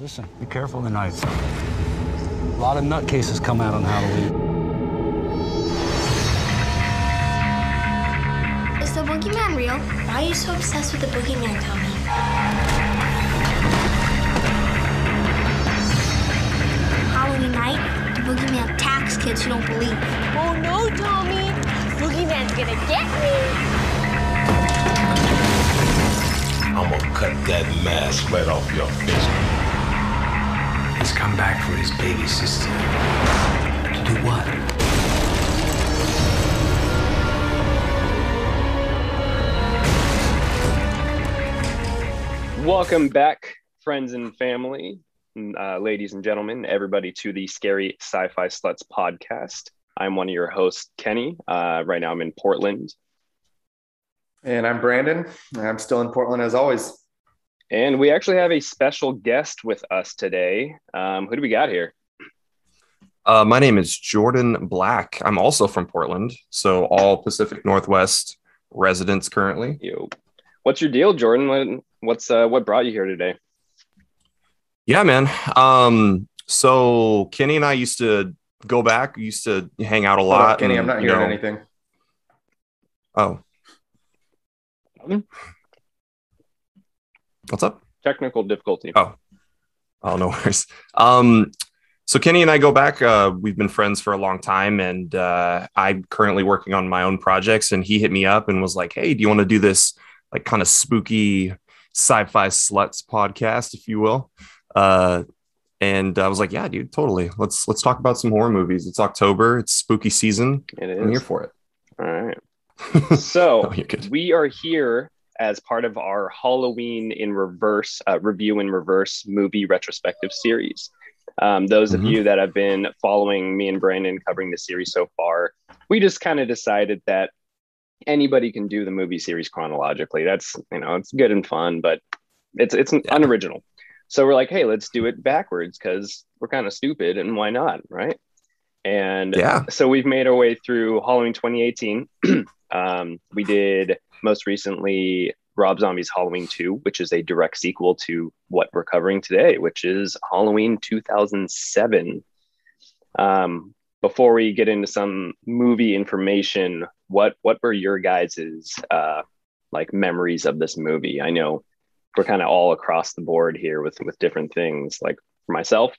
Listen, be careful tonight. A lot of nutcases come out on Halloween. Is the boogeyman real? Why are you so obsessed with the boogeyman, Tommy? Halloween night, the boogeyman attacks kids who don't believe. Oh no, Tommy! Boogeyman's gonna get me! I'm gonna cut that mask right off your face. He's come back for his baby sister. To do what? Welcome back, friends and family, uh, ladies and gentlemen, everybody to the Scary Sci Fi Sluts podcast. I'm one of your hosts, Kenni. Uh, right now I'm in Portland. And I'm Brandon. I'm still in Portland as always. And we actually have a special guest with us today. Um, who do we got here? Uh, my name is Jordan Black. I'm also from Portland, so all Pacific Northwest residents currently. Yo. What's your deal, Jordan? What's uh, what brought you here today? Yeah, man. Um, so Kenni and I used to go back, used to hang out a lot. up, Kenni, I'm and, not you hearing know- anything. Oh. What's up? Technical difficulty. Oh. Oh, no worries. Um, so Kenni and I go back. Uh, we've been friends for a long time, and uh, I'm currently working on my own projects. And he hit me up and was like, "Hey, do you want to do this like kind of spooky sci-fi sluts podcast, if you will?" Uh, and I was like, "Yeah, dude, totally. Let's let's talk about some horror movies. It's October. It's spooky season. It I'm here for it." All right. So Oh, we are here as part of our Halloween in reverse uh, review in reverse movie retrospective series. Um, those of Mhm. you that have been following me and Brandon covering the series so far, we just kind of decided that anybody can do the movie series chronologically. That's you know it's good and fun, but it's it's unoriginal. So we're like, hey, let's do it backwards because we're kind of stupid, and why not, right? And Yeah. so we've made our way through Halloween 2018. um, we did most recently Rob Zombie's Halloween 2, which is a direct sequel to what we're covering today, which is Halloween 2007. Um, before we get into some movie information, what what were your guys's uh, like memories of this movie? I know we're kind of all across the board here with with different things. Like for myself,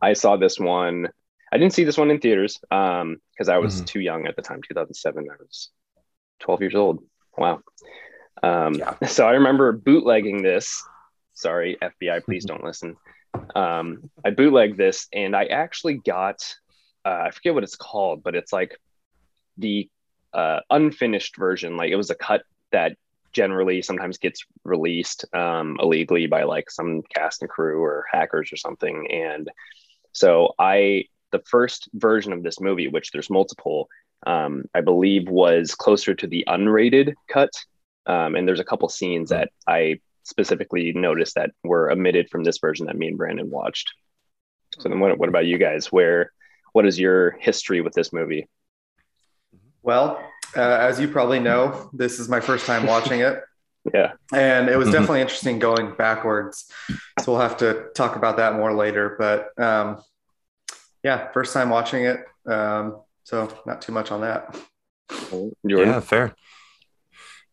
I saw this one. I didn't see this one in theaters um because I was Mhm. too young at the time. 2007, I was 12 years old. Wow. Um, Yeah. So I remember bootlegging this. Sorry, FBI, please don't listen. Um, I bootlegged this, and I actually got uh, I forget what it's called, but it's like the uh, unfinished version. Like it was a cut that generally sometimes gets released um, illegally by like some cast and crew or hackers or something. And so I, the first version of this movie, which there's multiple, um, I believe was closer to the unrated cut. Um, and there's a couple scenes that I specifically noticed that were omitted from this version that me and Brandon watched. So then, what, what about you guys? Where, what is your history with this movie? Well, uh, as you probably know, this is my first time watching it. Yeah, And it was Mhm. definitely interesting going backwards. So we'll have to talk about that more later. But um, yeah, first time watching it. Um, so not too much on that. Jordan. Yeah, fair.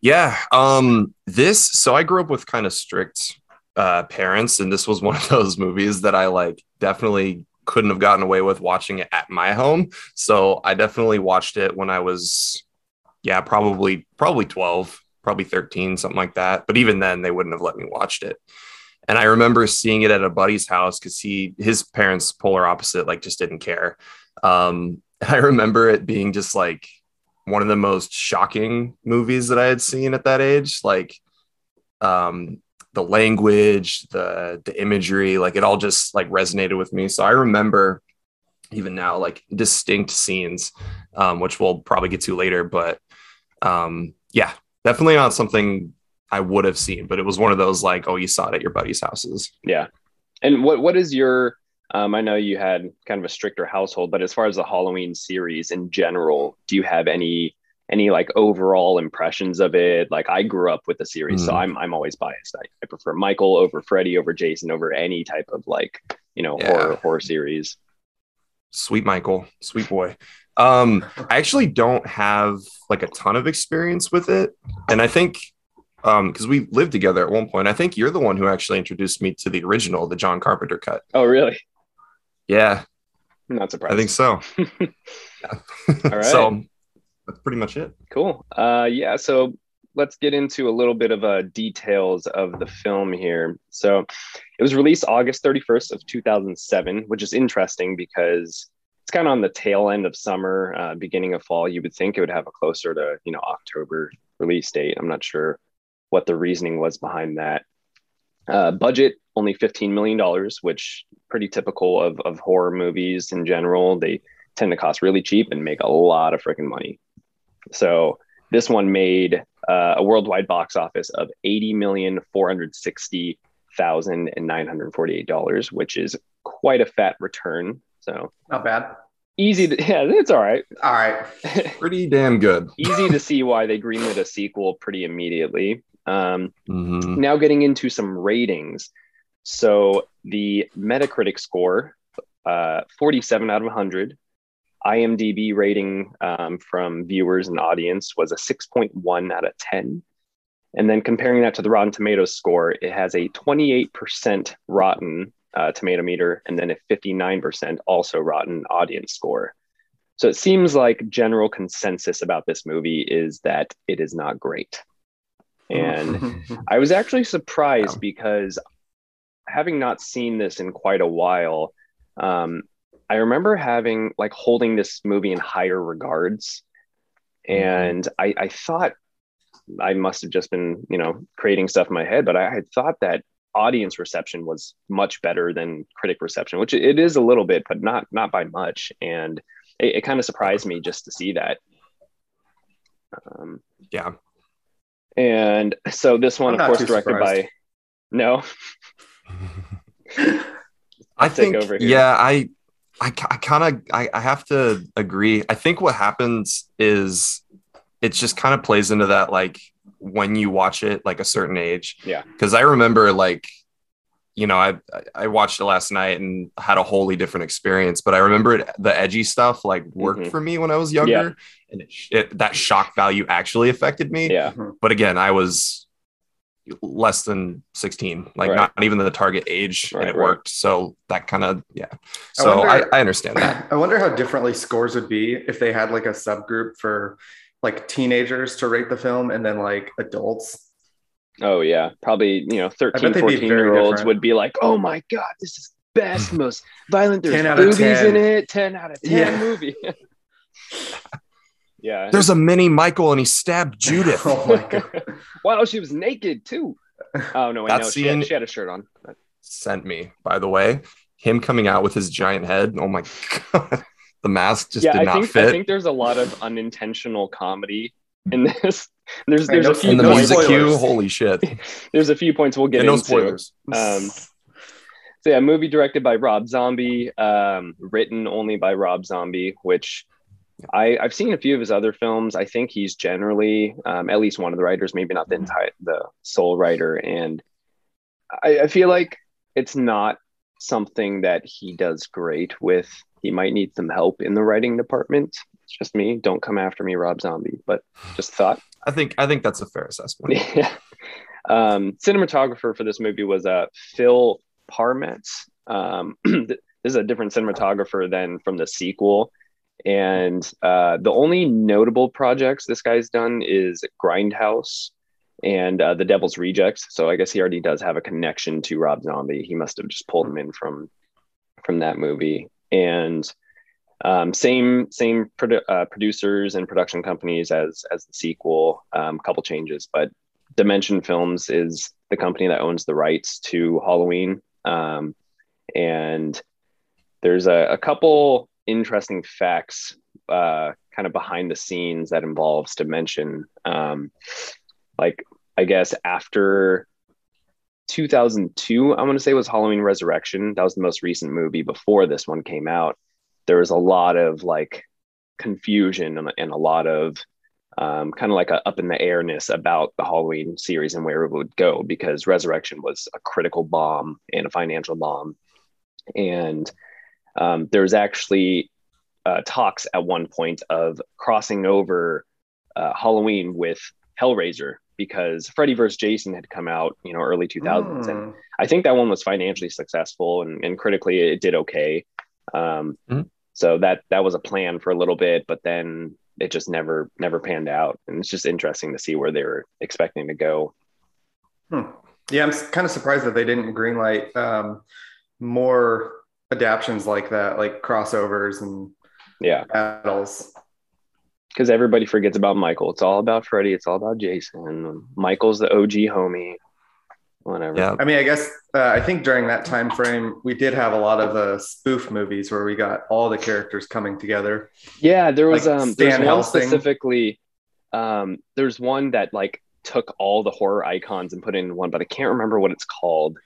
Yeah. Um, this so I grew up with kind of strict uh parents, and this was one of those movies that I like definitely couldn't have gotten away with watching it at my home. So I definitely watched it when I was yeah, probably probably 12, probably 13, something like that. But even then they wouldn't have let me watch it. And I remember seeing it at a buddy's house because he his parents polar opposite, like just didn't care. Um, I remember it being just like one of the most shocking movies that I had seen at that age. Like um, the language, the the imagery, like it all just like resonated with me. So I remember even now like distinct scenes, um, which we'll probably get to later. But um, yeah, definitely not something I would have seen, but it was one of those like, oh, you saw it at your buddy's houses. Yeah. And what what is your um, I know you had kind of a stricter household, but as far as the Halloween series in general, do you have any any like overall impressions of it. Like I grew up with the series, so Mhm. I'm I'm always biased. I, I prefer Michael over Freddy over Jason over any type of like you know Yeah. horror horror series. Sweet Michael, sweet boy. Um, I actually don't have like a ton of experience with it, and I think um because we lived together at one point. I think you're the one who actually introduced me to the original, the John Carpenter cut. Oh really? Yeah, I'm not surprised. I think so. All right. So that's pretty much it. Cool. Uh, yeah. So let's get into a little bit of uh, details of the film here. So it was released August 31st of 2007, which is interesting because it's kind of on the tail end of summer, uh, beginning of fall. You would think it would have a closer to you know October release date. I'm not sure what the reasoning was behind that. Uh, budget only $15 million, which pretty typical of, of horror movies in general. They tend to cost really cheap and make a lot of freaking money. So this one made uh, a worldwide box office of eighty million four hundred sixty thousand and nine hundred forty-eight dollars, which is quite a fat return. So Not bad. easy to yeah, it's all right. All right. Pretty damn good. easy to see why they greenlit a sequel pretty immediately. Um, Mhm. now getting into some ratings. So the Metacritic score, uh, 47 out of 100. IMDb rating um, from viewers and audience was a 6.1 out of 10. And then comparing that to the Rotten Tomatoes score, it has a 28% rotten uh, tomato meter and then a 59% also rotten audience score. So it seems like general consensus about this movie is that it is not great. And I was actually surprised Wow. because having not seen this in quite a while, um, I remember having like holding this movie in higher regards. And I, I thought I must have just been, you know, creating stuff in my head, but I had thought that audience reception was much better than critic reception, which it is a little bit, but not not by much. And it, it kind of surprised me just to see that. Um, Yeah. And so this one, I'm of course, directed surprised. by no, I think, over here. yeah, I, I, I kind of, I, I have to agree. I think what happens is it just kind of plays into that, like when you watch it, like a certain age. Yeah. Because I remember, like, you know, I I watched it last night and had a wholly different experience. But I remember it, the edgy stuff like worked Mhm. for me when I was younger, and it, it, that shock value actually affected me. yeah, But again, I was less than 16 like Right. not even the target age Right, and it right. worked so that kind of yeah so I, wonder- I, understand that I wonder how differently scores would be if they had like a subgroup for like teenagers to rate the film and then like adults. Oh yeah, probably you know 13, 14 year olds different. would be like, oh my god, this is best, most violent. There's 10 out of boobies 10. in it. Ten out of ten Yeah. movie. yeah. there's a mini michael and he stabbed judith oh my god. Wow, she was naked too. Oh no, wait, That no, she, scene- had, she had a shirt on. sent me by the way him coming out with his giant head oh my god the mask just yeah, did I not think fit I think there's a lot of unintentional comedy in this. There's there's no- a few and the no points, music cue holy shit there's a few points we'll get and no into. spoilers Um, So yeah, movie directed by Rob Zombie, um, written only by Rob Zombie, which I, I've seen a few of his other films. I think he's generally um, at least one of the writers, maybe not the entire the sole writer. And I, I feel like it's not something that he does great with. He might need some help in the writing department. It's just me. Don't come after me, Rob Zombie. But just thought. i think i think that's a fair assessment Yeah. Um, cinematographer for this movie was uh, Phil Parmetz. Um, this is a different cinematographer than from the sequel. And uh, the only notable projects this guy's done is Grindhouse and uh, The Devil's Rejects. So I guess he already does have a connection to Rob Zombie. He must have just pulled him in from from that movie. And um, same same produ- uh, producers and production companies as as the sequel. A um, couple changes, but Dimension Films is the company that owns the rights to Halloween. Um, and there's a, a couple interesting facts uh, kind of behind the scenes that involves Dimension. Um, like, I guess after 2002, I want to say was Halloween Resurrection. That was the most recent movie before this one came out. There was a lot of like confusion and, and a lot of um, kind of like a up in the airness about the Halloween series and where it would go because Resurrection was a critical bomb and a financial bomb, and um, there's actually uh, talks at one point of crossing over uh, Halloween with Hellraiser because Freddy vs. Jason had come out, you know, early 2000s, and Hmm. I think that one was financially successful and, and critically it did okay. Um, Mhm. So that that was a plan for a little bit, but then it just never never panned out, and it's just interesting to see where they were expecting to go. Yeah, I'm kind of surprised that they didn't greenlight um, more adaptions like that, like crossovers and Yeah, battles. because everybody forgets about Michael. It's all about Freddy. It's all about Jason. Michael's the OG homie. Whatever. Yeah. I mean, I guess uh, I think during that time frame, we did have a lot of uh, spoof movies where we got all the characters coming together. Yeah, there was Like um there's one specifically um there's one that like took all the horror icons and put it in one, but I can't remember what it's called.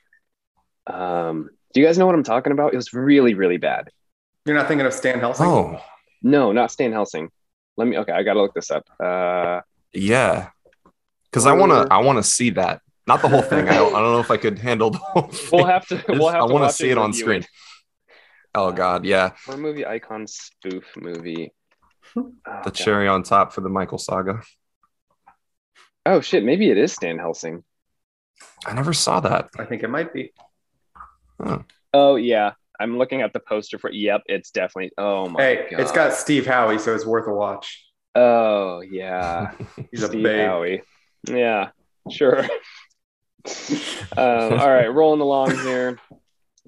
Um do you guys know what I'm talking about? It was really, really bad. You're not thinking of Stan Helsing? Oh, No, not Stan Helsing. Let me okay, I gotta look this up. Uh yeah. Because I want to, I want to see that. Not the whole thing. I don't, I don't know if I could handle the whole thing. we'll have to we'll have I to want to see it on screen. it. Oh uh, God, yeah. Horror movie icon spoof movie. Oh, The God. cherry on top for the Michael saga. Oh shit, maybe it is Stan Helsing. I never saw that. I think it might be. Oh yeah. I'm looking at the poster for yep, it's definitely oh my Hey, god. it's got Steve Howey, so it's worth a watch. Oh yeah. He's a Steve babe. Howey. Yeah, sure. um, all right, rolling along here.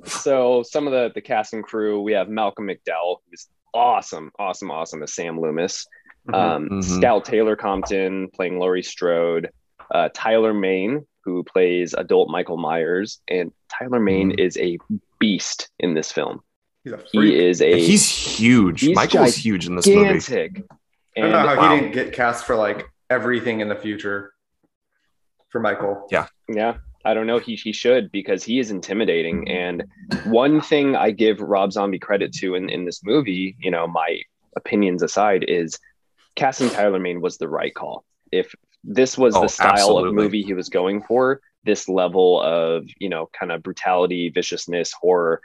So some of the the cast and crew, we have Malcolm McDowell, who's awesome, awesome, awesome as Sam Loomis. Mhm. Um, Mhm. Scout Taylor Compton playing Laurie Strode. Uh, Tyler Mane, who plays adult Michael Myers, and Tyler Mane Mhm. is a beast in this film. He's a freak. He is a He's huge. He's Michael is huge in this movie. gigantic. I don't know how Wow. he didn't get cast for like everything in the future for Michael. Yeah. Yeah, I don't know. He he should because he is intimidating. And one thing I give Rob Zombie credit to in, in this movie, you know, my opinions aside, is casting Tyler Mane was the right call. If this was Oh, the style absolutely. of movie he was going for, this level of you know kind of brutality, viciousness, horror,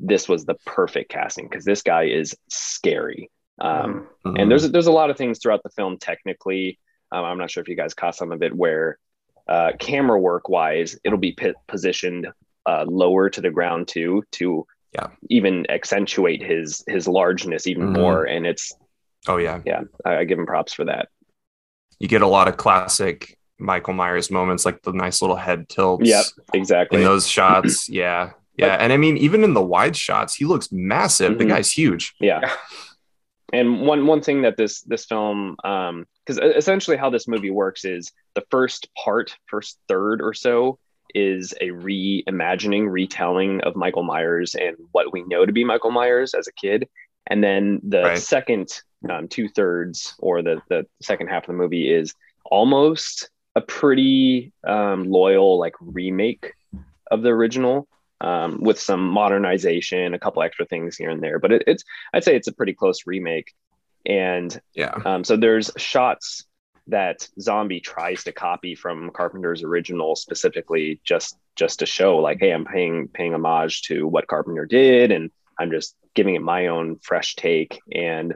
this was the perfect casting because this guy is scary. Um, Mhm. Mhm. and there's there's a lot of things throughout the film technically um, i'm not sure if you guys caught some of it where uh, camera work wise it'll be pit- positioned uh, lower to the ground too to Yeah. even accentuate his his largeness even Mhm. more and it's oh yeah. yeah I, I give him props for that You get a lot of classic Michael Myers moments, like the nice little head tilts. yep exactly In those shots, yeah, yeah, and I mean, even in the wide shots, he looks massive. The Mhm. guy's huge. yeah Yeah. And one one thing that this this film um because essentially how this movie works is the first part first third or so is a reimagining retelling of michael myers and what we know to be michael myers as a kid and then the Right. second um, two thirds or the the second half of the movie is almost a pretty um, loyal like remake of the original um, with some modernization, a couple extra things here and there. But it, it's I'd say it's a pretty close remake. And Yeah, um, so there's shots that Zombie tries to copy from Carpenter's original specifically just just to show like, hey, I'm paying paying homage to what Carpenter did, and I'm just giving it my own fresh take. And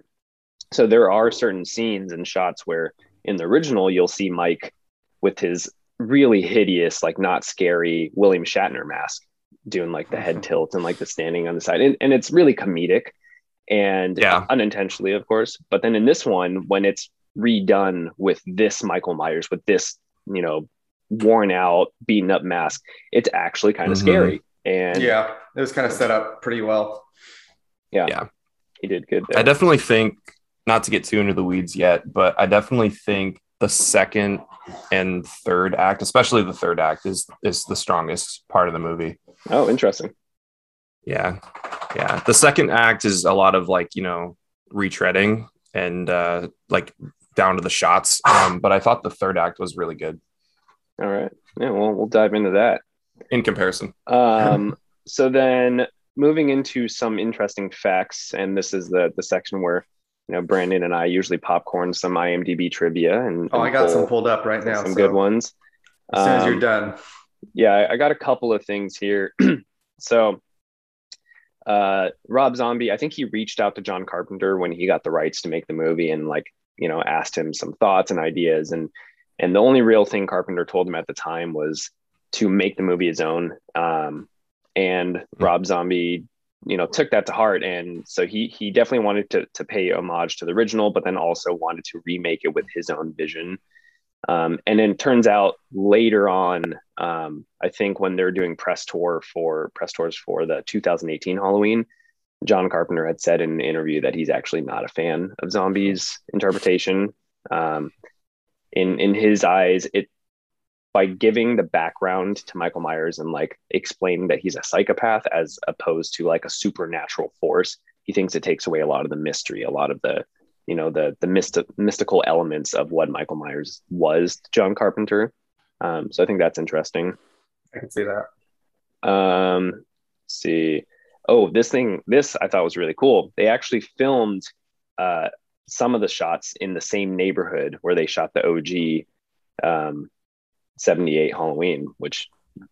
so there are certain scenes and shots where in the original you'll see Mike with his really hideous, like not scary William Shatner mask doing like the head tilt and like the standing on the side. And, and it's really comedic and Yeah. unintentionally, of course. But then in this one, when it's redone with this Michael Myers, with this, you know, worn out, beaten up mask, it's actually kind of Mhm. scary. And Yeah, it was kind of set up pretty well. Yeah. Yeah. He did good there. I definitely think not to get too into the weeds yet, but I definitely think the second and third act, especially the third act, is is the strongest part of the movie. Oh, interesting. Yeah. Yeah. The second act is a lot of like, you know, retreading and uh like down to the shots. Um, but I thought the third act was really good All right. Yeah, well, we'll dive into that. in comparison. Um, so then moving into some interesting facts, and this is the the section where you know, Brandon and I usually popcorn some IMDb trivia and Oh, I and got some pulled up right now. some so good ones. As soon as you're Um, done. Yeah I- got a couple of things here. So uh rob zombie i think he reached out to john carpenter when he got the rights to make the movie and like you know asked him some thoughts and ideas. And and the only real thing carpenter told him at the time was to make the movie his own. Um and rob zombie you know took that to heart. And so he he definitely wanted to to pay homage to the original but then also wanted to remake it with his own vision um, and then turns out later on, um, I think when they're doing press tour for press tours for the 2018 Halloween, John Carpenter had said in an interview that he's actually not a fan of zombies interpretation. Um, in in his eyes, it by giving the background to Michael Myers and like explaining that he's a psychopath as opposed to like a supernatural force, he thinks it takes away a lot of the mystery, a lot of the you know the the mysti- mystical elements of what Michael Myers was John Carpenter. Um, so I think that's interesting. I can see that. Um, let's see, oh, this thing, this I thought was really cool. They actually filmed uh, some of the shots in the same neighborhood where they shot the OG um, 78 Halloween, which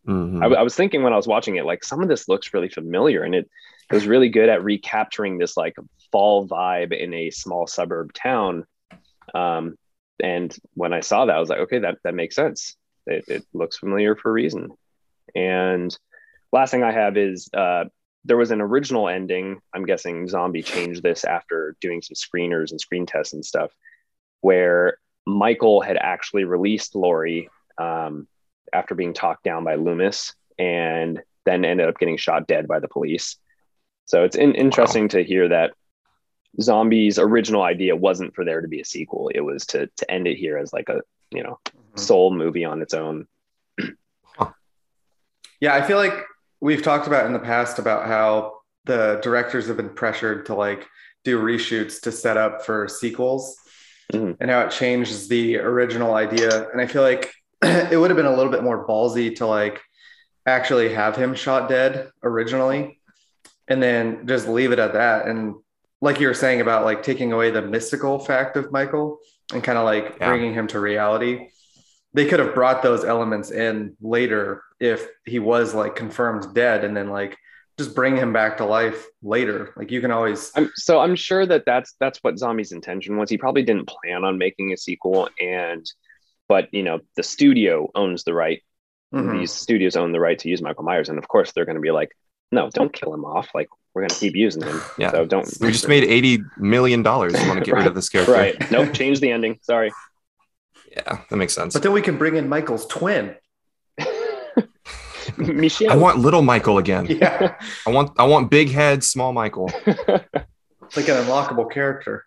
Mhm. I, I was thinking when I was watching it, like some of this looks really familiar, and it, was really good at recapturing this like fall vibe in a small suburb town. Um, and when I saw that, I was like, okay, that that makes sense. It, it looks familiar for a reason. And last thing I have is uh, there was an original ending. I'm guessing Zombie changed this after doing some screeners and screen tests and stuff, where Michael had actually released Laurie um, after being talked down by Loomis and then ended up getting shot dead by the police. So it's in- interesting to hear that Zombies' original idea wasn't for there to be a sequel. It was to to end it here as like a you know sole movie on its own. Yeah, I feel like we've talked about in the past about how the directors have been pressured to like do reshoots to set up for sequels Mhm. and how it changes the original idea. And I feel like it would have been a little bit more ballsy to like actually have him shot dead originally and then just leave it at that. And like you were saying about like taking away the mystical fact of Michael and kind of like Yeah. bringing him to reality they could have brought those elements in later if he was like confirmed dead and then like just bring him back to life later like you can always I'm, so I'm sure that that's that's what Zombie's intention was. He probably didn't plan on making a sequel, and but you know the studio owns the right. Mhm. These studios own the right to use Michael Myers, and of course they're going to be like, no, don't kill him off. Like we're going to keep using him. Yeah. So don't. We just made eighty million dollars. You want to get rid of this character? right. Nope. Change the ending. Sorry. Yeah, that makes sense. but then we can bring in michael's twin Michelle. I want little Michael again. yeah I want I want big head, small Michael. it's like an unlockable character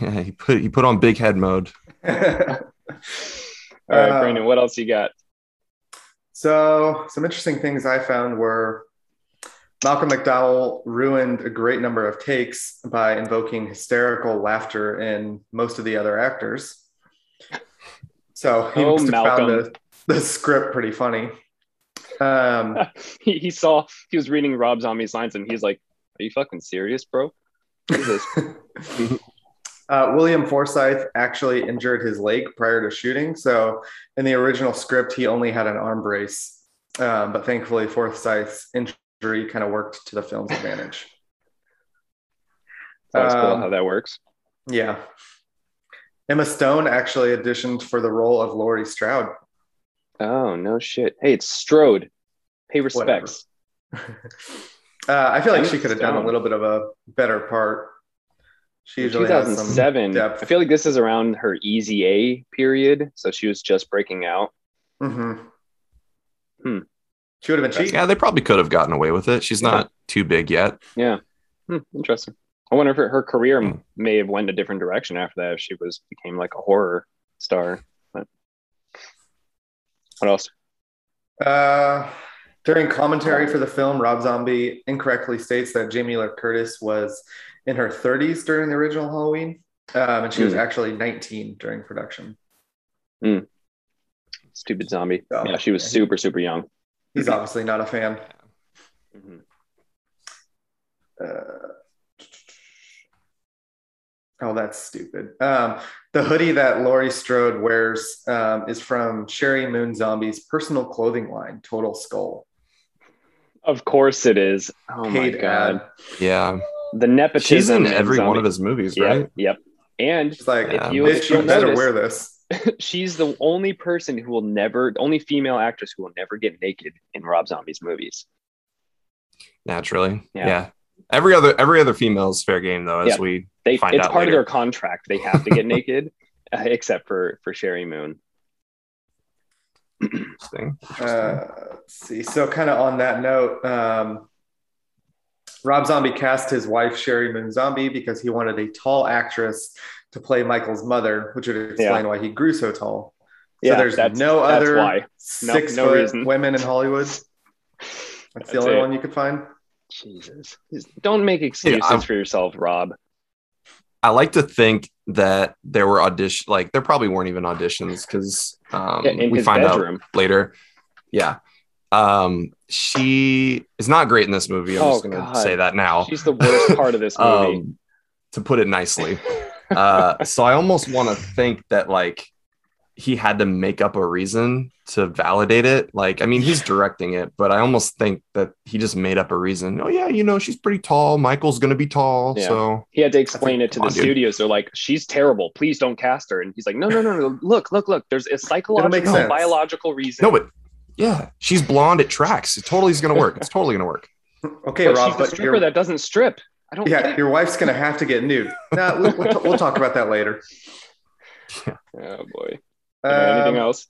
Yeah, he put he put on big head mode. All right, Uh, Brandon. What else you got? so some interesting things i found were malcolm mcdowell ruined a great number of takes by invoking hysterical laughter in most of the other actors so he Oh, must have found the, the script pretty funny um He, he saw he was reading Rob Zombie's lines, and he's like, "Are you fucking serious, bro? What is this?" uh, William Forsythe actually injured his leg prior to shooting. So in the original script, he only had an arm brace. Um, but thankfully, Forsythe's injury kind of worked to the film's advantage. That's cool Um, how that works. Yeah. Emma Stone actually auditioned for the role of Laurie Stroud. Oh no shit! Hey, it's Strode. Pay respects. Uh, I feel like Emma she could have done a little bit of a better part. She usually 2007. I feel like this is around her Easy A period, so she was just breaking out. Mm-hmm. Hmm. She would have been cheap. Yeah, they probably could have gotten away with it. She's not too big yet. Yeah, hmm, interesting. I wonder if her, her career Hmm. may have went a different direction after that. If she was became like a horror star. But what else? Uh, during commentary for the film, Rob Zombie incorrectly states that Jamie Lee Curtis was in her 30s during the original Halloween, um, and she was Hmm. actually 19 during production. Stupid zombie. Oh, yeah, she was yeah. super super young. He's obviously not a fan. Mhm. Uh, Oh, that's stupid. Um, the hoodie that Laurie Strode wears um, is from Sheri Moon Zombie's personal clothing line, Total Skull. Of course it is. Oh my god. ad. Yeah. The nepotism. She's in and every one of his movies, Yep, right? Yep. And She's like, Yeah. you- bitch, if you you'll better notice- wear this. she's the only person who will never, the only female actress who will never get naked in Rob Zombie's movies. Naturally. Yeah. Yeah. Every other every other female is fair game though, as Yeah. we They, Find it's out part of their contract. They have to get naked, uh, except for for Sheri Moon. interesting. Uh, let's see. So, kind of on that note, um, Rob Zombie cast his wife Sheri Moon Zombie because he wanted a tall actress to play Michael's mother, which would explain why he grew so tall. So Yeah, there's that's- no that's other why. No- six no foot reason. women in Hollywood. That's, That's the only it. one you could find. Jesus, don't make excuses I'm- for yourself, Rob. I like to think that there were audition like there probably weren't even auditions because um, Yeah, we find bedroom. out later. Yeah. Um, she is not great in this movie. I'm Oh, just gonna God. say that now. She's the worst part of this movie. Um, to put it nicely. Uh, so I almost want to think that like he had to make up a reason to validate it. Like, I mean, he's directing it, but I almost think that he just made up a reason. Oh yeah, you know, she's pretty tall. Michael's gonna be tall, Yeah. so he had to explain it to the on, dude. studios. They're like, "She's terrible. Please don't cast her." And he's like, "No, no, no, no. Look, look, look. There's a psychological, biological reason." no, but yeah, she's blonde. It tracks. It totally is gonna work. It's totally gonna work. Okay, but Rob, she's the but stripper your, that doesn't strip. I don't. yeah, your wife's gonna have to get nude. Nah, we'll, we'll, we'll talk about that later. Oh boy. Anything Um, else?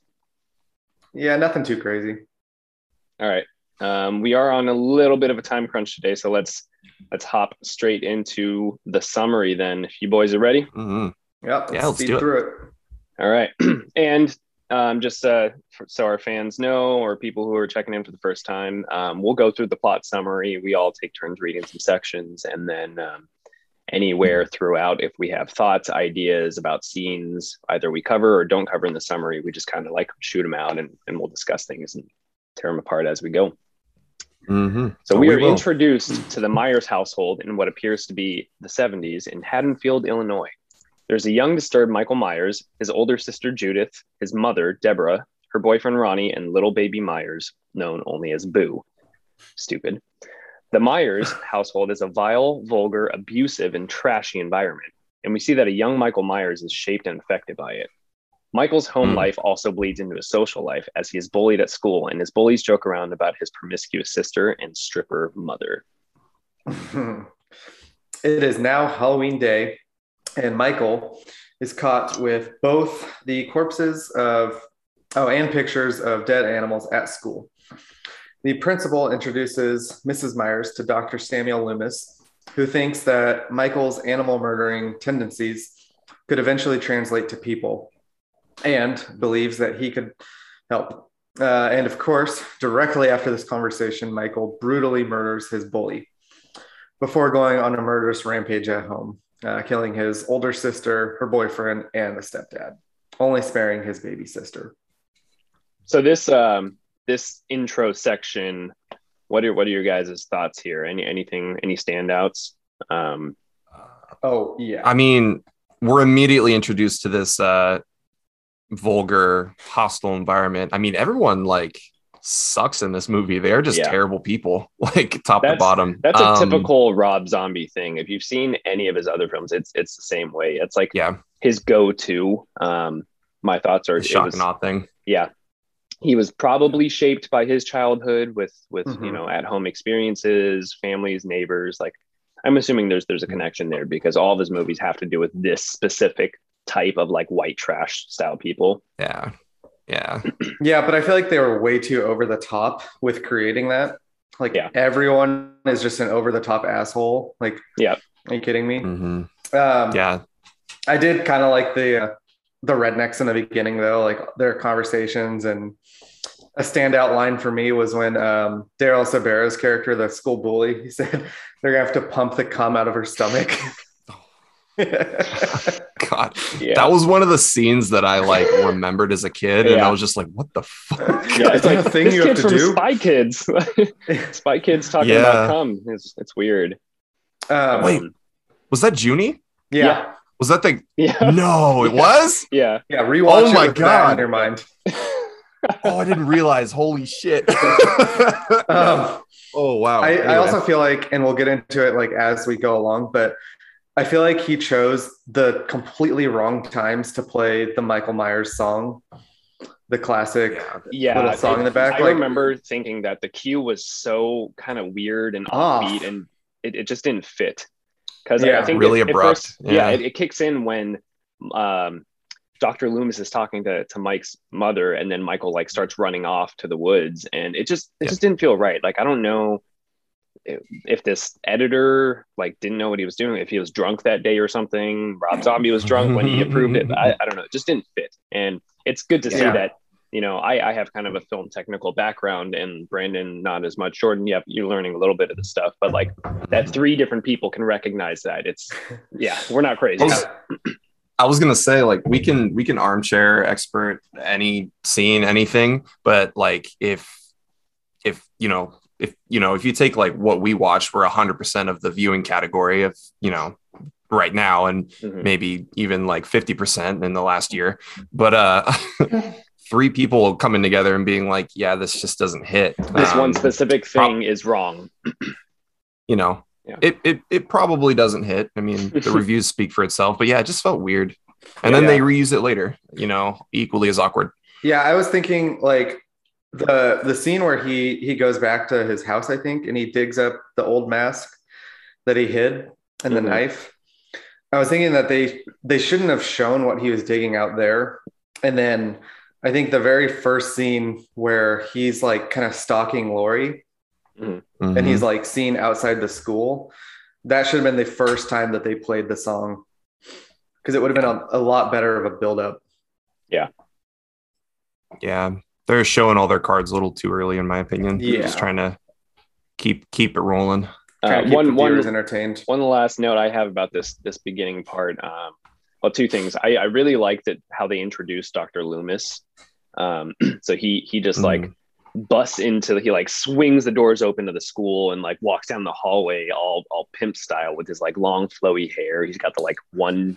Yeah, nothing too crazy. All right. Um, we are on a little bit of a time crunch today, so let's let's hop straight into the summary. Then, if you boys are ready. Mhm. Yep, Yeah, let's speed do it. through it. All right. and um, just uh, so our fans know, or people who are checking in for the first time, um, we'll go through the plot summary. We all take turns reading some sections, and then um, anywhere throughout, if we have thoughts, ideas about scenes, either we cover or don't cover in the summary, we just kind of like shoot them out and, and we'll discuss things and tear them apart as we go. Mhm. So Oh, we we are will. introduced to the Myers household in what appears to be the 70s in Haddonfield, Illinois. There's a young, disturbed Michael Myers, his older sister Judith, his mother Deborah, her boyfriend Ronnie, and little baby Myers, known only as Boo. Stupid. The Myers household is a vile, vulgar, abusive, and trashy environment, and we see that a young Michael Myers is shaped and affected by it. Michael's home Hmm. life also bleeds into his social life as he is bullied at school, and his bullies joke around about his promiscuous sister and stripper mother. it is now Halloween day, and Michael is caught with both the corpses of, oh, and pictures of dead animals at school. The principal introduces Mrs. Myers to Dr. Samuel Loomis, who thinks that Michael's animal murdering tendencies could eventually translate to people and believes that he could help. Uh, and of course, directly after this conversation, Michael brutally murders his bully before going on a murderous rampage at home, uh, killing his older sister, her boyfriend, and the stepdad, only sparing his baby sister. So this um, this intro section, what are what are your guys' thoughts here? Any anything any standouts? Um, Oh, yeah. I mean, we're immediately introduced to this uh, vulgar, hostile environment. I mean, everyone like sucks in this movie. They are just Yeah. terrible people, like top to bottom. that's a Um, typical Rob Zombie thing. If you've seen any of his other films, it's it's the same way. It's like Yeah, his go-to. Um, my thoughts are the shock was- and awe thing. yeah he was probably shaped by his childhood with with Mhm. you know at home experiences families neighbors like i'm assuming there's there's a connection there because all of his movies have to do with this specific type of like white trash style people Yeah, yeah. Yeah, but I feel like they were way too over the top with creating that. Like Yeah. everyone is just an over the top asshole. Like, Yeah. Are you kidding me? hmm Um, Yeah, I did kind of like the uh, the rednecks in the beginning though, like their conversations and a standout line for me was when um, Daryl Sabara's character, the school bully, he said they're gonna have to pump the cum out of her stomach. God, yeah that was one of the scenes that I like remembered as a kid, and I was just like, "What the fuck?" yeah, it's like a thing this you have to do? Spy Kids. Spy Kids talking Yeah. about cum. It's it's weird. Um, Wait. Was that Juni? yeah. Yeah. Was that the Yeah. no? It was. Yeah. Yeah, rewatch Oh my God. in your mind. Oh, I didn't realize. Holy shit. Um, oh wow. I, I also feel like, and we'll get into it like as we go along, but I feel like he chose the completely wrong times to play the Michael Myers song, the classic. Yeah. Yeah. Little song in the back, I like- remember thinking that the cue was so kind of weird and Off. offbeat and it, it just didn't fit. Because Yeah. I think Really it- at abrupt. first- Yeah. yeah, it, it kicks in when um, Dr. Loomis is talking to, to Mike's mother, and then Michael like starts running off to the woods, and it just it Yeah. just didn't feel right. Like I don't know if, this editor like didn't know what he was doing, if he was drunk that day or something. Rob Zombie was drunk when he approved it. I, I don't know. It just didn't fit, and it's good to see that. You know, I, I have kind of a film technical background, and Brandon not as much. Jordan, yeah, you're learning a little bit of the stuff, but like that three different people can recognize that. It's yeah, we're not crazy. I was gonna say like we can we can armchair expert any scene anything, but like if if you know if you know if you take like what we watched, we're hundred percent of the viewing category of you know right now, and Mhm. maybe even like fifty percent in the last year. But uh, three people coming together and being like, yeah, this just doesn't hit. This Um, one specific thing is wrong. you know, Yeah. it, it it probably doesn't hit. I mean, the reviews speak for itself, but yeah, it just felt weird. And then Yeah. they reuse it later, you know, equally as awkward. Yeah, I was thinking like the the scene where he he goes back to his house, I think, and he digs up the old mask that he hid and the Mhm. knife. I was thinking that they they shouldn't have shown what he was digging out there. And then I think the very first scene where he's like kind of stalking Laurie and Mhm. he's like seen outside the school, that should have been the first time that they played the song. Because it would have been a, a lot better of a build up. Yeah. Yeah, they're showing all their cards a little too early, in my opinion. They're Yeah. just trying to keep keep it rolling. Trying Uh, to one the viewers one entertained. one last note I have about this this beginning part. Um, well, two things. I, I really liked it how they introduced Dr. Loomis. Um, so he he just like busts into he like swings the doors open to the school and like walks down the hallway all all pimp style with his like long flowy hair. He's got the like one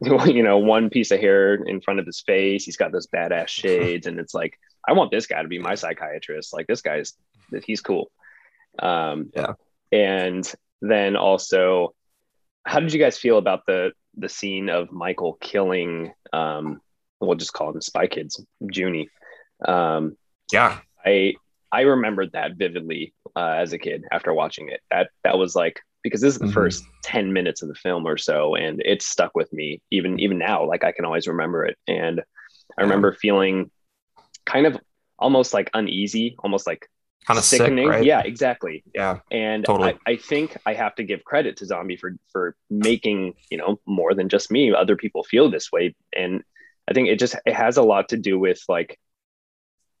you know one piece of hair in front of his face. He's got those badass shades, and it's like I want this guy to be my psychiatrist. Like this guy's he's cool. Um, Yeah. and then also how did you guys feel about the the scene of michael killing um we'll just call them spy kids juni um Yeah, i i remembered that vividly uh, as a kid after watching it that that was like because this is the Mhm. first 10 minutes of the film or so and it stuck with me even even now like i can always remember it and i remember feeling kind of almost like uneasy almost like kind of sick, sickening right? yeah exactly yeah, and Totally. I, I think I have to give credit to Zombie for for making you know more than just me. Other people feel this way, and I think it just it has a lot to do with like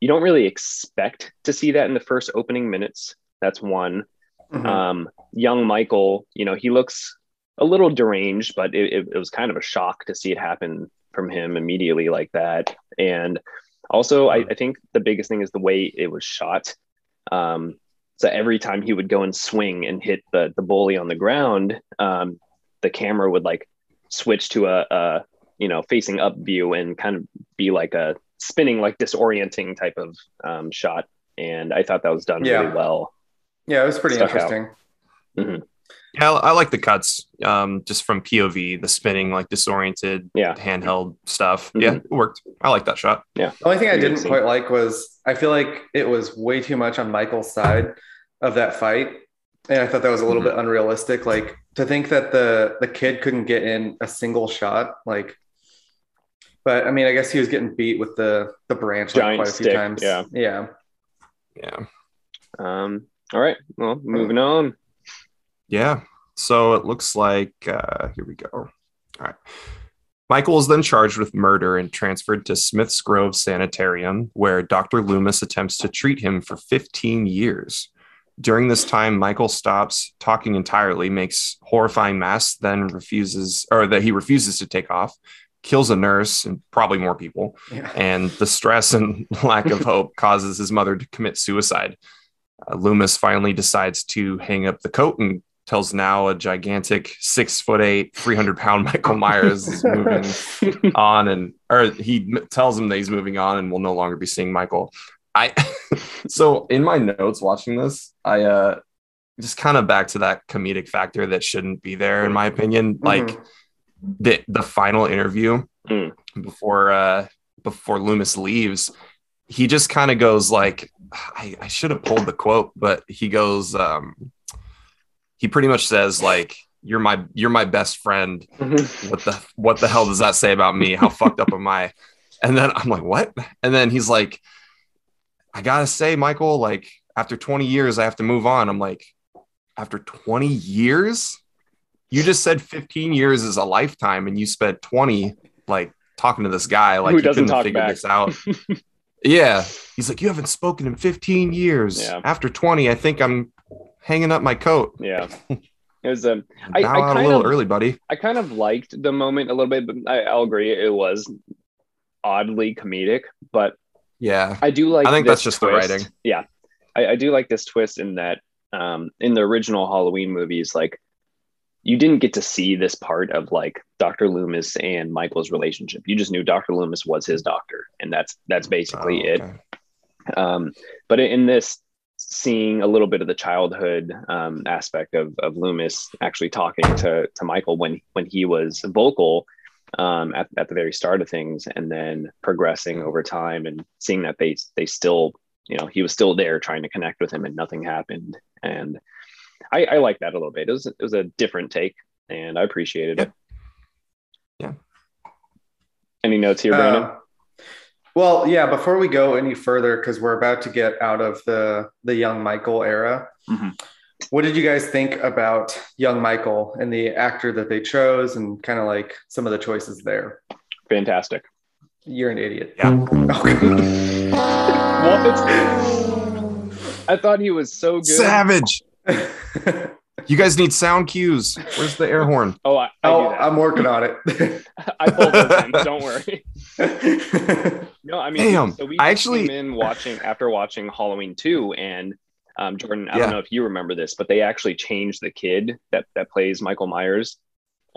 you don't really expect to see that in the first opening minutes. That's one. Mhm. Um, young Michael, you know, he looks a little deranged, but it, it, it was kind of a shock to see it happen from him immediately like that. And also, I, I think the biggest thing is the way it was shot. Um, so every time he would go and swing and hit the the bully on the ground, um, the camera would like switch to a, a you know facing up view and kind of be like a spinning like disorienting type of um, shot. And I thought that was done Yeah. really well. Yeah, it was pretty Stuck interesting. Yeah. I, I like the cuts, um, just from POV, the spinning, like disoriented, Yeah. handheld stuff. Mhm. Yeah, it worked. I like that shot. Yeah. The only thing I didn't quite like was I feel like it was way too much on Michael's side of that fight. And I thought that was a little Mhm. bit unrealistic. Like to think that the the kid couldn't get in a single shot, like but I mean I guess he was getting beat with the the branch like Giant quite a few times. yeah. Yeah. Yeah. Um, all right. Well, moving on. Yeah. So it looks like uh, here we go. All right. Michael is then charged with murder and transferred to Smith's Grove Sanitarium, where Dr. Loomis attempts to treat him for 15 years. During this time, Michael stops talking entirely, makes horrifying masks, then refuses, or that he refuses to take off, kills a nurse and probably more people, Yeah. and the stress and lack of hope causes his mother to commit suicide. Uh, Loomis finally decides to hang up the coat and tells now a gigantic six foot eight, 300 pound Michael Myers is moving on and or he tells him that he's moving on and will no longer be seeing Michael. I so in my notes watching this, I uh just kind of back to that comedic factor that shouldn't be there in my opinion. Like Mhm. the the final interview Mm. before uh before Loomis leaves, he just kind of goes like I, I should have pulled the quote, but he goes um he pretty much says like you're my you're my best friend mm-hmm. what the what the hell does that say about me? How fucked up am I? And then I'm like, what? And then he's like, I gotta say, Michael, like after 20 years, I have to move on. I'm like, after 20 years? You just said 15 years is a lifetime, and you spent 20 like talking to this guy, like Who you doesn't couldn't talk figure back. this out. yeah. He's like, You haven't spoken in 15 years. Yeah. After 20, I think I'm hanging up my coat. yeah. It was um I- out a little of- early, buddy. I kind of liked the moment a little bit, but I, I'll agree it was oddly comedic. But Yeah. I do like. I think that's just the writing. Yeah, I, I do like this twist in that um, in the original Halloween movies, like you didn't get to see this part of like Dr. Loomis and Michael's relationship. You just knew Dr. Loomis was his doctor, and that's that's basically Oh, it. Um, but in this, seeing a little bit of the childhood um, aspect of, of Loomis actually talking to, to Michael when when he was vocal um, at, at the very start of things, and then progressing over time and seeing that they they still you know he was still there trying to connect with him and nothing happened and I, I like that a little bit. It was it was a different take and I appreciated it. Yeah. Any notes here, Brandon? Uh, well, yeah. Before we go any further, because we're about to get out of the the young Michael era, Mhm. what did you guys think about young Michael and the actor that they chose, and kind of like some of the choices there? Fantastic. You're an idiot. Yeah. What? I thought he was so good. Savage. You guys need sound cues. Where's the air horn? Oh, I, I oh, do that. I'm working on it. I pulled those in. Don't worry. No, I mean, Damn, so we I actually- came in watching after watching Halloween two, and um, Jordan, I Yeah. don't know if you remember this, but they actually changed the kid that that plays Michael Myers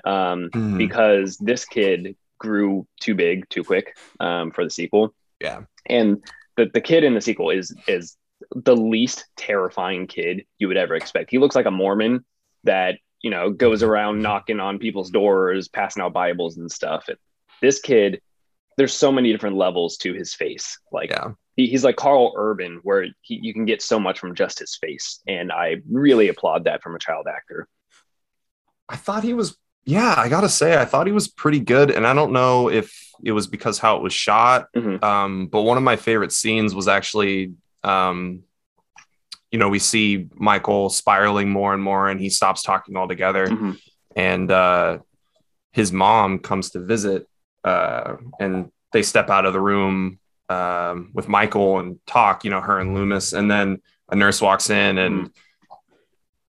um, Hmm. because this kid grew too big too quick um, for the sequel. Yeah. and the the kid in the sequel is is the least terrifying kid you would ever expect. He looks like a Mormon that you know goes around knocking on people's doors, passing out Bibles and stuff. And this kid, there's so many different levels to his face. Like Yeah. he, he's like Karl Urban, where he, you can get so much from just his face, and I really applaud that from a child actor. I thought he was, yeah, I gotta say, I thought he was pretty good. And I don't know if it was because how it was shot. Mhm. Um, but one of my favorite scenes was actually, um, you know, we see Michael spiraling more and more, and he stops talking altogether. Mhm. And uh, his mom comes to visit, uh, and they step out of the room um, with Michael and talk, you know, her and Loomis. And then a nurse walks in and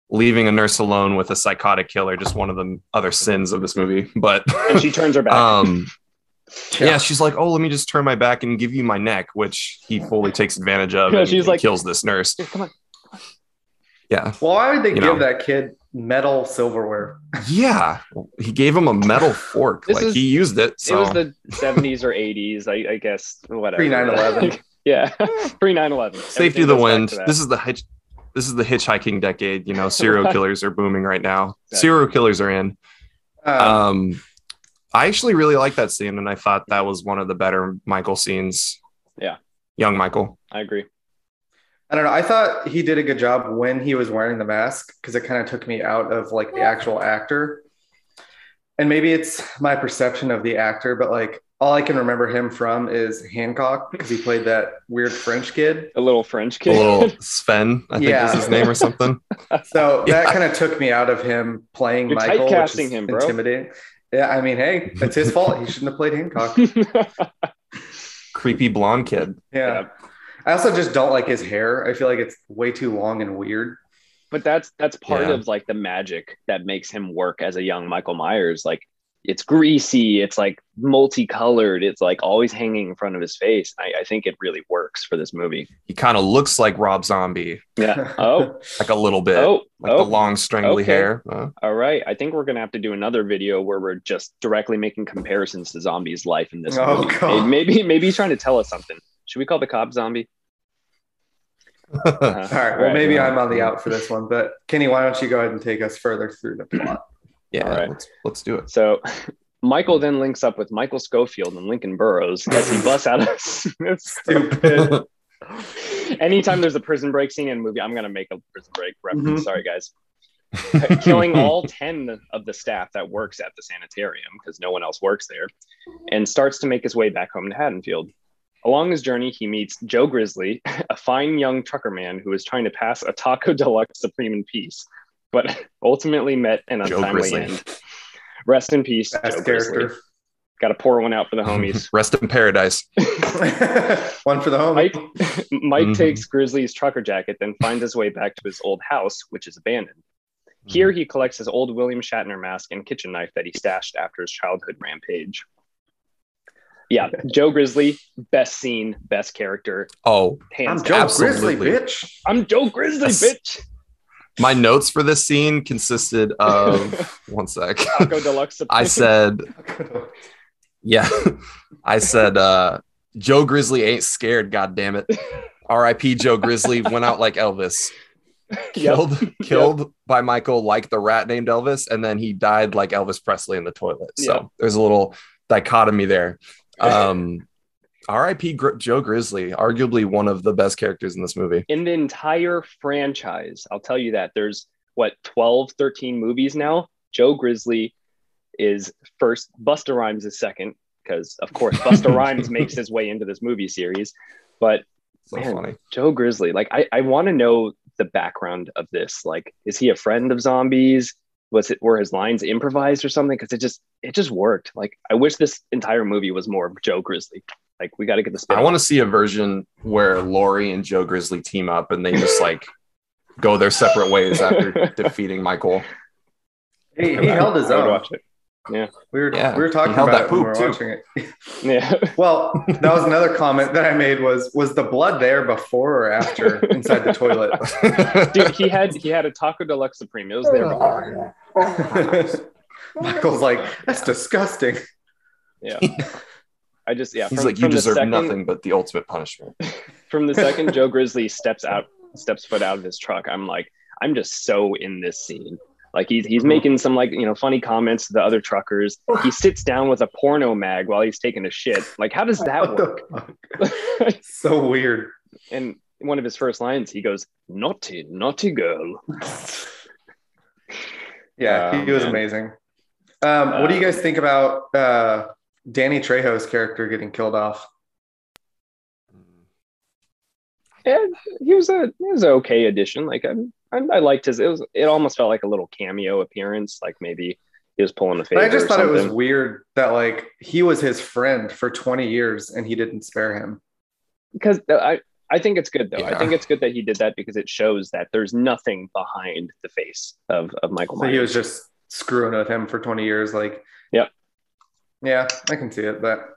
leaving a nurse alone with a psychotic killer, just one of the other sins of this movie. But And she turns her back. um, yeah. she's like, oh, let me just turn my back and give you my neck, which he fully takes advantage of. Yeah, and, she's and like- kills this nurse. Come on. Yeah. well, why would they You give know. that kid metal silverware? Yeah. He gave him a metal fork. Like is- he used it. So It was the 70s or 80s, I, I guess. Whatever. Pre 9/11. yeah, pre 9/11. safety of the wind. This is the hitch. This is the hitchhiking decade. You know, serial killers are booming right now. Exactly. Serial killers are in. Um, Um, I actually really like that scene, and I thought that was one of the better Michael scenes. Yeah. young Michael. I agree. I don't know. I thought he did a good job when he was wearing the mask because it kind of took me out of like the actual actor. And maybe it's my perception of the actor, but like all I can remember him from is Hancock because he played that weird French kid. A little French A kid. little Sven, I think Yeah. is his name or something. So that kind of took me out of him playing You're Michael, which is him, bro. intimidating. Yeah, I mean, hey, it's his fault. He shouldn't have played Hancock. Creepy blonde kid. Yeah. Yeah. I also just don't like his hair. I feel like it's way too long and weird. but that's that's part Yeah. of like the magic that makes him work as a young Michael Myers. Like it's greasy, it's like multicolored, it's like always hanging in front of his face. I, I think it really works for this movie. He kind of looks like Rob Zombie, Yeah. Oh, like a little bit, oh, like oh. the long strangly okay. hair. Uh, All right. I think we're gonna have to do another video where we're just directly making comparisons to Zombie's life in this Oh, movie. God. Maybe maybe he's trying to tell us something. Should we call the cop zombie? Uh, All right. Well, right. maybe I'm on the out for this one, but Kenni, why don't you go ahead and take us further through the plot? yeah, All right. let's, let's do it. So Michael then links up with Michael Schofield and Lincoln Burrows as he busts out of Stupid. Anytime there's a prison break scene in a movie, I'm gonna make a prison break reference. Mhm. Sorry, guys. Killing all 10 of the staff that works at the sanitarium because no one else works there, and starts to make his way back home to Haddonfield. Along his journey, he meets Joe Grizzly, a fine young trucker man who is trying to pass a Taco Deluxe Supreme in peace, but ultimately met an Joe untimely end. Rest in peace, Best Joe Grizzly. character. Got to pour one out for the homies. Rest in paradise. one for the home. Mike, Mike Mhm. takes Grizzly's trucker jacket, then finds his way back to his old house, which is abandoned. Here, he collects his old William Shatner mask and kitchen knife that he stashed after his childhood rampage. Yeah, Joe Grizzly, best scene, best character, Oh, hands I'm. Joe Absolutely. Grizzly, bitch. I'm Joe Grizzly, Yes. bitch. my notes for this scene consisted of one sec. Taco Deluxe. I said, yeah, I said, uh, Joe Grizzly ain't scared. God damn it. R.I.P. Joe Grizzly went out like Elvis. Yep. Killed, killed by Michael like the rat named Elvis, and then he died like Elvis Presley in the toilet. So Yep. there's a little dichotomy there. Um, R.I.P. Gr- Joe Grizzly, arguably one of the best characters in this movie. in the entire franchise i'll tell you that there's what 12 13 movies now joe grizzly is first Busta Rhymes is second because of course Busta rhymes makes his way into this movie series but So Man. funny. joe grizzly like i, I want to know the background of this like is he a friend of zombies was it were his lines improvised or something? Because it just it just worked. Like i wish this entire movie was more joe grizzly. Like we got to get the spin I want to see a version where Laurie and Joe Grizzly team up and they just like go their separate ways after defeating Michael. He, he held his I would own. watch it We were Yeah, we were talking about that it when we were poop, watching it. yeah Well, that was another comment that I made was was the blood there before or after inside the toilet? Dude, he had he had a Taco Deluxe Supreme. It was there before. Michael's like, that's disgusting. Yeah. I just yeah. He's from- like, you from the deserve second- nothing but the ultimate punishment. From the second Joe Grizzly steps out, steps foot out of his truck, I'm like, I'm just so in this scene. Like he's he's making some like you know funny comments to the other truckers. He sits down with a porno mag while he's taking a shit. Like how does that work? So weird. and one of his first lines, he goes, "Naughty, naughty girl." Yeah, Oh, he was man. amazing. Um, what do you Um, guys think about uh, Danny Trejo's character getting killed off? Yeah, he was a he was an okay addition. Like I, I, I liked his. It was it almost felt like a little cameo appearance. Like maybe he was pulling a favor. But I just or thought it was weird that like he was his friend for 20 years and he didn't spare him. because I I think it's good though. I think it's good that he did that because it shows that there's nothing behind the face of of Michael So Myers. he was just screwing with him for 20 years. Like, yeah, Yeah, I can see it, but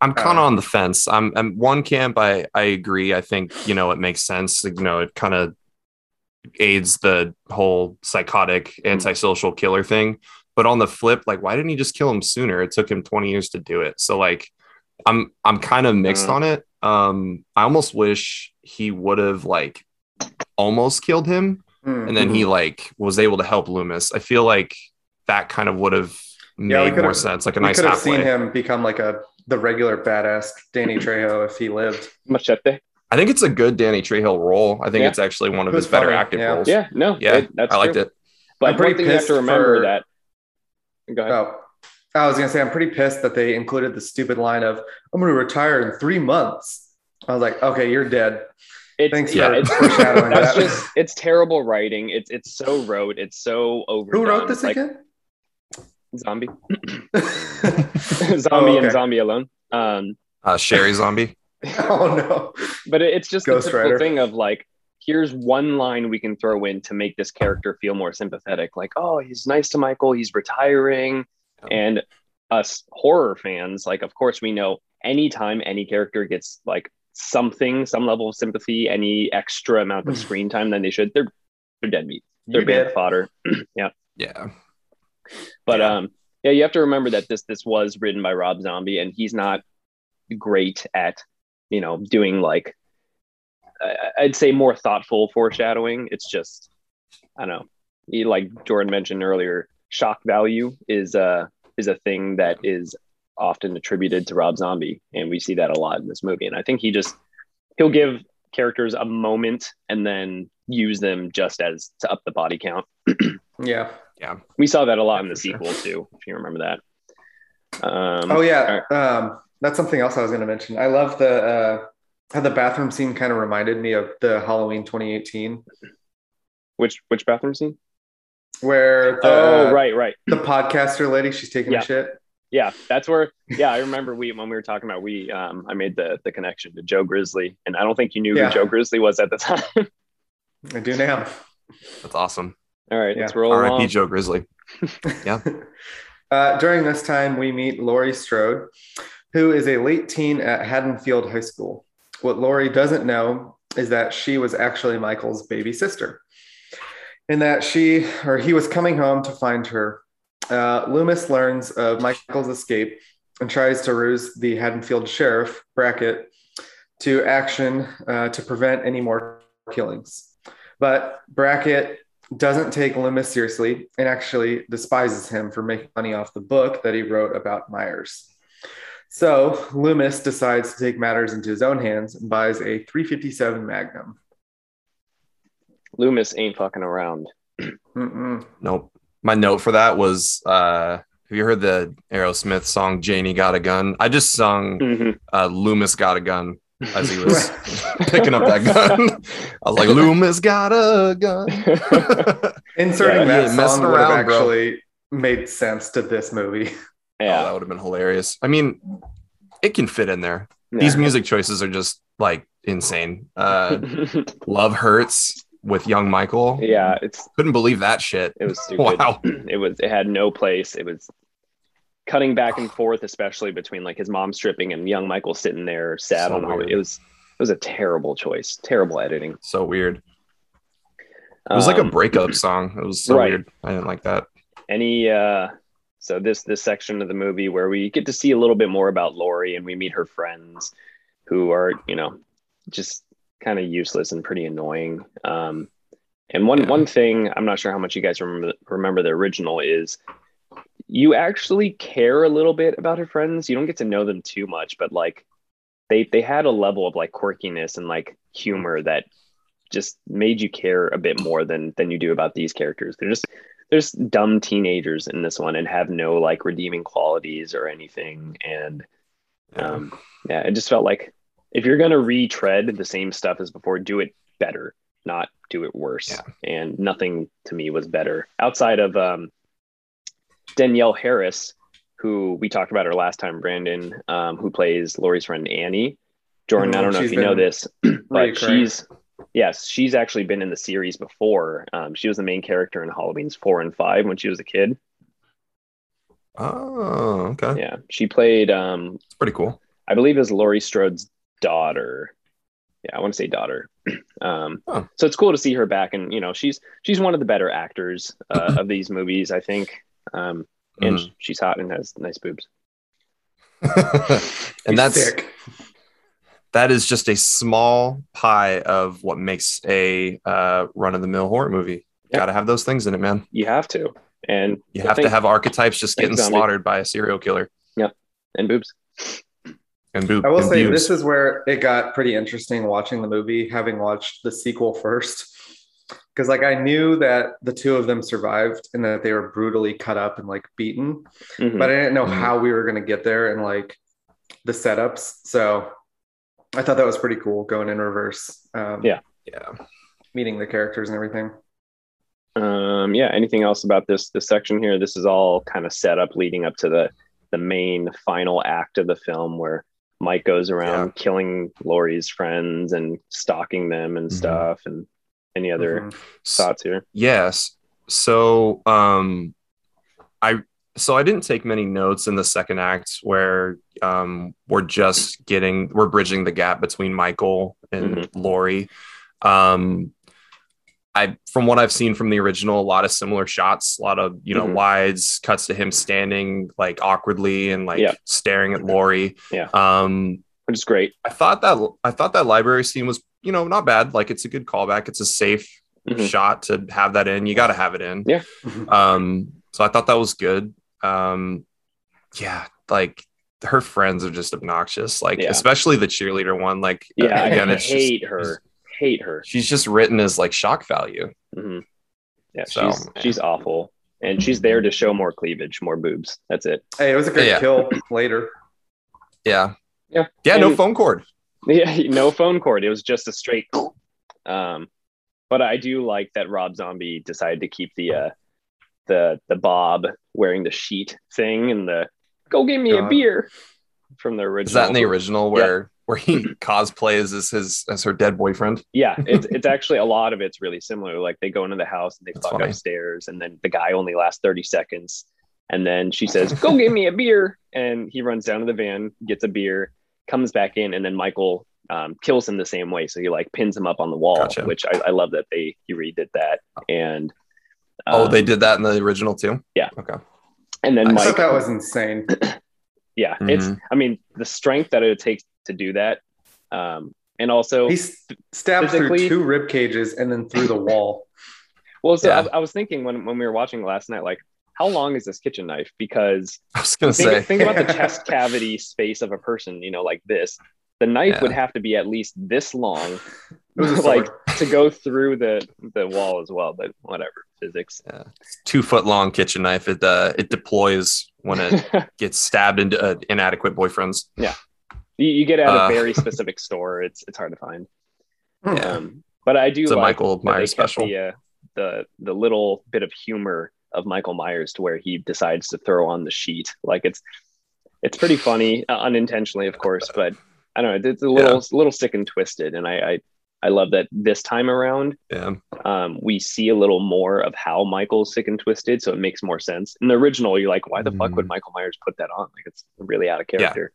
I'm kind of Uh, on the fence. I'm, I'm one camp. I I agree. I think you know it makes sense. You know, it kind of aids the whole psychotic antisocial killer thing. But on the flip, like, why didn't he just kill him sooner? It took him 20 years to do it. So like, I'm I'm kind of mixed Mm. on it. Um, I almost wish he would have like almost killed him, hmm. and then he like was able to help Loomis. I feel like that kind of would have Yeah, made more sense. Like a we nice could have seen him become like a the regular badass Danny Trejo if he lived. Machete. I think it's a good Danny Trejo role. I think Yeah. it's actually one of his better funny, active yeah. roles. Yeah, no, Yeah, it- that's I liked true. it. But I'm pretty one thing you have to pissed remember for- that. Go ahead. Oh, I was gonna say I'm pretty pissed that they included the stupid line of "I'm gonna retire in three months." I was like, okay, you're dead. It's, Thanks yeah, for it's, foreshadowing that's that. just it's terrible writing. It's it's so rote. It's so over. Who wrote this like, again? Zombie, oh zombie, okay. and zombie alone. Um, Uh, Sheri Zombie. no. but it's just Ghost the typical Rider. thing of like here's one line we can throw in to make this character feel more sympathetic like oh he's nice to michael he's retiring And us horror fans, like, of course, we know anytime any character gets like something, some level of sympathy, any extra amount of screen time than they should, they're they're dead meat. They're bet. fodder. yeah. Yeah. But Yeah. um, yeah, you have to remember that this this was written by Rob Zombie, and he's not great at you know doing like I- I'd say more thoughtful foreshadowing. It's just I don't know. He, like Jordan mentioned earlier, shock value is uh is a thing that is often attributed to Rob Zombie, and we see that a lot in this movie. And I think he just he'll give characters a moment and then use them just as to up the body count. Yeah. Yeah, we saw that a lot in the For sure. sequel too, if you remember that. Um, Oh yeah. Um, that's something else I was going to mention. I love the uh, how the bathroom scene kind of reminded me of the Halloween 2018, Which which bathroom scene? where the, oh, right, right. the podcaster lady she's taking Yeah. a shit. Yeah, that's where. Yeah, I remember we when we were talking about we. Um, I made the the connection to Joe Grizzly, and I don't think you knew Yeah. who Joe Grizzly was at the time. I do now. That's awesome. All right, let's roll R.I.P. along. Joe Grizzly. Yeah. Uh, during this time, we meet Laurie Strode, who is a late teen at Haddonfield High School. What Laurie doesn't know is that she was actually Michael's baby sister, and that she or he was coming home to find her. Uh, Loomis learns of Michael's escape and tries to ruse the Haddonfield sheriff Brackett to action uh, to prevent any more killings. But Brackett doesn't take Loomis seriously and actually despises him for making money off the book that he wrote about Myers. So Loomis decides to take matters into his own hands and buys a 357 Magnum. Loomis ain't fucking around. Mm-mm. Nope. My note for that was uh have you heard the Aerosmith song Janie Got a Gun? I just sung Mhm. uh Loomis Got a Gun as he was picking up that gun. I was like, Loomis got a gun. Inserting Yeah, that you ain't messing song would have around, bro. actually made sense to this movie. Oh, yeah, that would have been hilarious. I mean, it can fit in there. yeah. These music choices are just like insane. Uh Love Hurts with young Michael. yeah, it's Couldn't believe that shit. it was stupid. Wow. It was it had no place. It was cutting back and forth, especially between like his mom stripping and young Michael sitting there sad So on all. It was it was a terrible choice, terrible editing. So weird. It was like a Um, breakup song. It was so right. weird. I didn't like that. any uh so this this section of the movie where we get to see a little bit more about Laurie and we meet her friends who are you know just kind of useless and pretty annoying um and one Yeah. one thing i'm not sure how much you guys remember remember the original is you actually care a little bit about her friends you don't get to know them too much but like they they had a level of like quirkiness and like humor that just made you care a bit more than than you do about these characters they're just there's dumb teenagers in this one and have no like redeeming qualities or anything. And um yeah it just felt like if you're gonna retread the same stuff as before do it better not do it worse. Yeah. and nothing to me was better. Outside of um danielle harris who we talked about her last time brandon um, who plays laurie's friend annie. Jordan i Mhm, don't know if you know this but she's yes she's actually been in the series before um, she was the main character in halloween's four and five when she was a kid Oh, okay. yeah she played um, It's pretty cool. I believe is Laurie Strode's daughter. Yeah, I want to say daughter. Um, Oh. So it's cool to see her back, and you know, she's she's one of the better actors uh, of these movies, I think. Um, and Mm. she's hot and has nice boobs. and that's sick. That is just a small pie of what makes a uh, run of the mill horror movie. Yep. Got to have those things in it, man. You have to, and You have thing- to have archetypes just getting zombie. slaughtered by a serial killer Yeah, and boobs. and boob. I will say boobs. this is where it got pretty interesting watching the movie, having watched the sequel first. Because like I knew that the two of them survived and that they were brutally cut up and like beaten, Mhm. but I didn't know Mhm. how we were gonna get there and like the setups. So I thought that was pretty cool going in reverse. Um, Yeah. yeah. meeting the characters and everything. Um, yeah. Anything else about this this section here? This is all kind of set up leading up to the the main final act of the film where Mike goes around Yeah. killing Laurie's friends and stalking them and Mhm. stuff. And any other Mhm. Thoughts here? Yes. So um I so I didn't take many notes in the second act where um, we're just getting we're bridging the gap between Michael and Laurie. Um, I from what I've seen from the original, a lot of similar shots, a lot of you know Mhm. wides, cuts to him standing like awkwardly and like Yeah. staring at Laurie. Yeah. Um, which is great. I thought that I thought that library scene was you know not bad. Like it's a good callback. It's a safe Mhm. shot to have that in. You got to have it in. Yeah. Um. So I thought that was good. Um. Yeah. Like her friends are just obnoxious. Like Yeah. especially the cheerleader one. Like uh, Yeah, again, I it's just- hate her. Hate her. she's just written as like shock value. hmm Yeah, So, she's she's awful, and she's there to show more cleavage, more boobs. That's it. Hey, it was a good Yeah. kill later. Yeah. Yeah. Yeah. No phone cord. Yeah, no phone cord. It was just a straight. Um, but I do like that Rob Zombie decided to keep the uh, the the Bob wearing the sheet thing and the go get me a beer from the original. Is that in the original where where he cosplays as his as her dead boyfriend? Yeah, it's it's actually a lot of it's really similar. Like they go into the house and they That's fuck funny. upstairs, and then the guy only lasts thirty seconds, and then she says, "Go get me a beer," and he runs down to the van, gets a beer, comes back in, and then Michael um, kills him the same way. So he like pins him up on the wall, Gotcha. which I, I love that they he redid that, and oh, um, they did that in the original too. Yeah. Okay. and then I Mike, thought that was insane. yeah, it's Mhm. I mean the strength that it takes to do that, um, and also He stabbed stabs through two rib cages and then through the wall. well, so Yeah. I, I was thinking when when we were watching last night, like how long is this kitchen knife? Because I was gonna think, say. think about the chest cavity space of a person, you know, like this. The knife Yeah. would have to be at least this long, It was like sword. To go through the the wall as well. But whatever, physics. two foot long kitchen knife. It uh, it deploys when it gets stabbed into uh, inadequate boyfriends. Yeah, you, you get at Uh, a very specific store. It's it's hard to find. Yeah. Um, but I do It's a Michael Myers special. The, uh, the the little bit of humor of Michael Myers to where he decides to throw on the sheet. Like it's it's pretty funny, uh, unintentionally, of course, but I don't know. It's a little a little sick and twisted, and I, I I love that this time around Yeah, um, we see a little more of how Michael's sick and twisted, so it makes more sense. In the original, you're like, why the fuck would Mm. Michael Myers put that on? Like it's really out of character.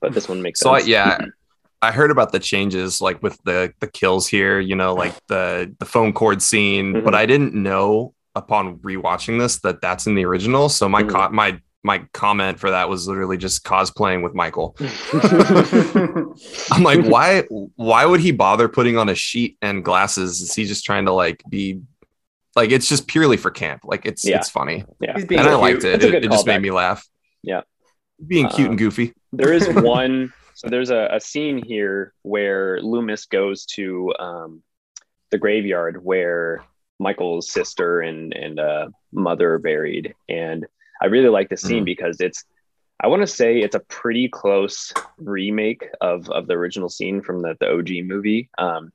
But this one makes So I, sense. yeah, I heard about the changes like with the the kills here. You know, like the the phone cord scene, Mhm. but I didn't know upon rewatching this that that's in the original. So my Mhm. co- my my comment for that was literally just cosplaying with Michael. I'm like, why why would he bother putting on a sheet and glasses? Is he just trying to like be like it's just purely for camp? Like it's Yeah. it's funny. yeah. And I cute. liked it. It, it just callback. made me laugh. Yeah. Being cute Um, and goofy. there is one so there's a, a scene here where loomis goes to um, the graveyard where michael's sister and and uh, mother are buried and i really like this scene Mhm. because it's i want to say it's a pretty close remake of of the original scene from the, the og movie um,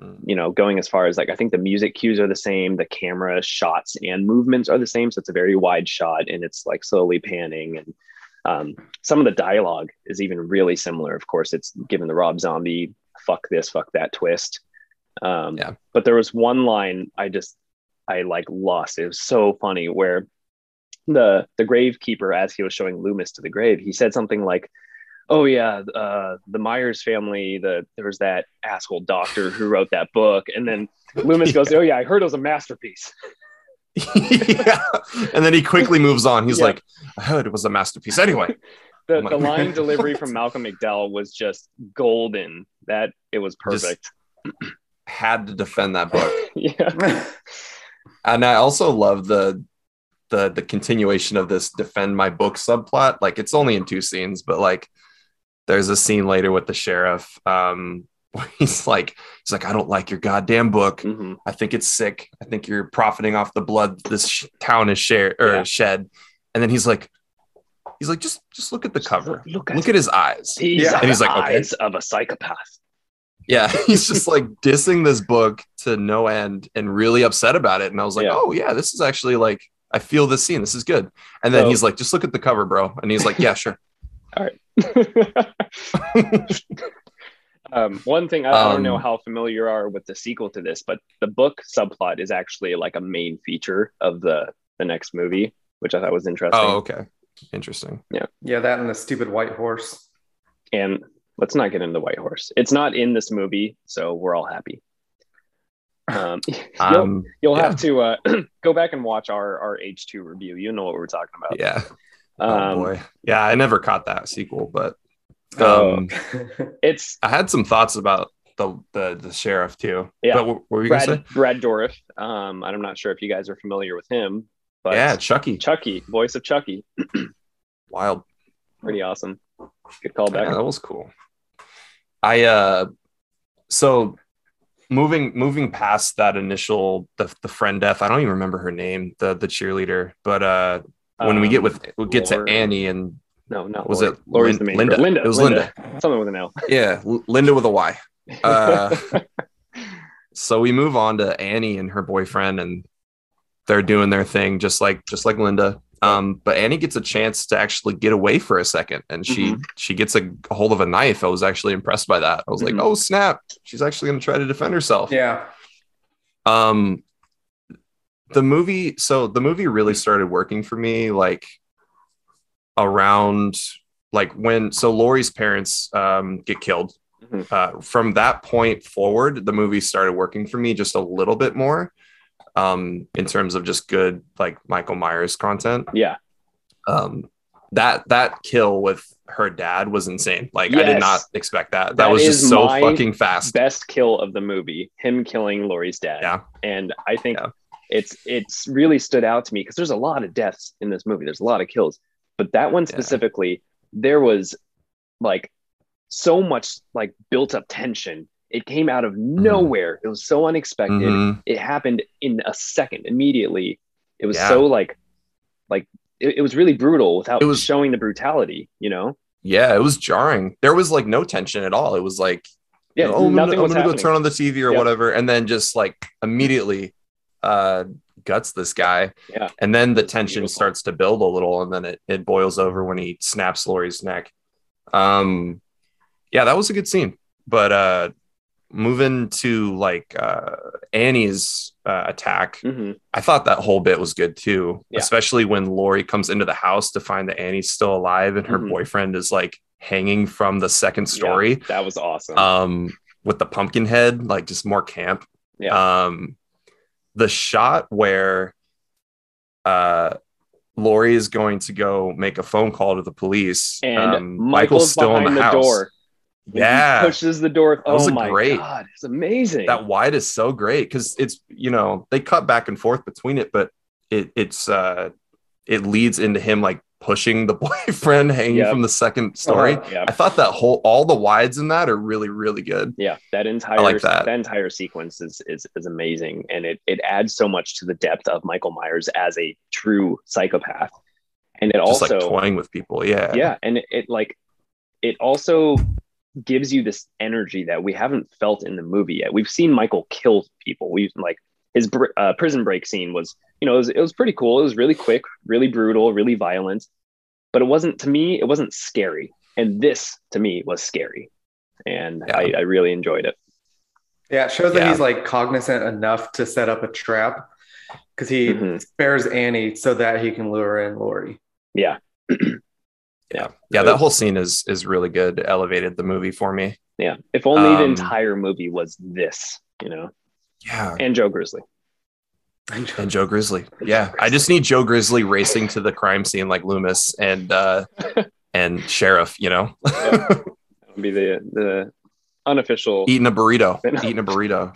Mm. you know going as far as like i think the music cues are the same the camera shots and movements are the same so it's a very wide shot and it's like slowly panning and um, some of the dialogue is even really similar. Of course, it's given the Rob Zombie "fuck this, fuck that" twist. Um, Yeah. But there was one line I just I like lost. It was so funny where the the gravekeeper, as he was showing Loomis to the grave, he said something like, "Oh yeah, uh, the Myers family. The there was that asshole doctor who wrote that book." And then Loomis goes, "Oh yeah, I heard it was a masterpiece." yeah. And then he quickly moves on. He's Yeah. like, I heard it was a masterpiece. Anyway, The, the line delivery from Malcolm McDowell was just golden. That it was Just- perfect. had to defend that book. yeah. And I also love the the the continuation of this defend my book subplot. Like it's only in two scenes, but like there's a scene later with the sheriff. Um he's like, he's like, I don't like your goddamn book. Mhm. I think it's sick. I think you're profiting off the blood this sh- town is shared or Yeah. shed. And then he's like, he's like, just just look at the cover. Look at, Look at his eyes. Yeah. And he's the like, okay. eyes of a psychopath. Yeah, he's just like dissing this book to no end and really upset about it. And I was like, Yeah. oh yeah, this is actually like I feel this scene. This is good. And then So- he's like, just look at the cover, bro. And he's like, yeah, sure. All right. um, one thing I, I don't know Um, how familiar you are with the sequel to this, but the book subplot is actually like a main feature of the the next movie. which I thought was interesting. Oh, okay. Interesting. Yeah, yeah, that and the stupid white horse. And let's not get into the White Horse. It's not in this movie, so we're all happy. Um, you'll Um, you'll yeah. have to uh, go back and watch our our H two review. You know what we're talking about. yeah. oh Um, boy. Yeah, I never caught that sequel, but Oh. um, It's I had some thoughts about the the, the sheriff too. Yeah. But what, were you gonna Brad say? Brad Dourif. Um, I'm not sure if you guys are familiar with him, but yeah, Chucky. Chucky, voice of Chucky, Wild. pretty awesome. Good callback. Yeah, that was cool. I uh so moving moving past that initial the, the friend death, I don't even remember her name, the the cheerleader, but uh when we get Um, with we get to Annie and no, not was Laurie. it Laurie's Lin- the main Linda? Linda. It was Linda. Something with an L. yeah, L- Linda with a Y. Uh so we move on to Annie and her boyfriend and they're doing their thing just like just like Linda. Um, but Annie gets a chance to actually get away for a second and she she gets a, hold of a knife. I was actually impressed by that. I was like, Mhm. oh snap, she's actually gonna try to defend herself. yeah. Um the movie so the movie really started working for me like around like when so Laurie's parents um get killed. Mhm. Uh, from that point forward, the movie started working for me just a little bit more um in terms of just good like Michael Myers content. Yeah. Um that that kill with her dad was insane. Like I did not expect that. That, That was just so fucking fast. Best kill of the movie, him killing Laurie's dad. Yeah. And I think Yeah. it's it's really stood out to me because there's a lot of deaths in this movie. There's a lot of kills, but that one Yeah. specifically, there was like so much like built up tension. It came out of Mm-hmm. nowhere. It was so unexpected. Mhm. It happened in a second, immediately. It was Yeah. so like like it, it was really brutal without It was- showing the brutality, you know? Yeah, it was jarring. There was like no tension at all. It was like, Yeah, oh, I'm gonna, I'm gonna go turn on the TV or Yep. whatever, and then just like immediately uh guts this guy. Yeah. And then the tension beautiful. starts to build a little, and then it, it boils over when he snaps Laurie's neck. Um yeah, that was a good scene. But uh moving to like uh Annie's uh, attack, Mhm. I thought that whole bit was good too, Yeah. especially when Laurie comes into the house to find that Annie's still alive and her Mhm. boyfriend is like hanging from the second Yeah, story that was awesome. um with the pumpkin head, like just more camp. yeah. Um the shot where uh Laurie is going to go make a phone call to the police. and um, Michael's, behind the, house. door. Yeah. pushes the door. Oh my great- god, it's amazing. that wide is so great because it's you know they cut back and forth between it but it it's uh it leads into him like pushing the boyfriend hanging Yep. from the second story Uh-huh. yeah, i thought that whole all the wides in that are really really good yeah, that entire like that. entire sequence is is is amazing, and it it adds so much to the depth of Michael Myers as a true psychopath, and it just also like toying with people yeah yeah and it, it like it also gives you this energy that we haven't felt in the movie yet we've seen michael kill people we've like his br- uh, prison break scene was you know it was, it was pretty cool it was really quick really brutal really violent but it wasn't to me it wasn't scary and this to me was scary and Yeah. I, I really enjoyed it Yeah, it shows that Yeah. he's like cognizant enough to set up a trap because he Mhm. spares Annie so that he can lure in Laurie. yeah yeah. Yeah that whole scene is is really good. Elevated the movie for me. Yeah. If only the Um, entire movie was this you know? Yeah. And joe grizzly. And joe grizzly. Yeah. I just need joe grizzly racing to the crime scene like loomis and uh and sheriff you know? That would be the the unofficial eating a burrito. Eating a burrito.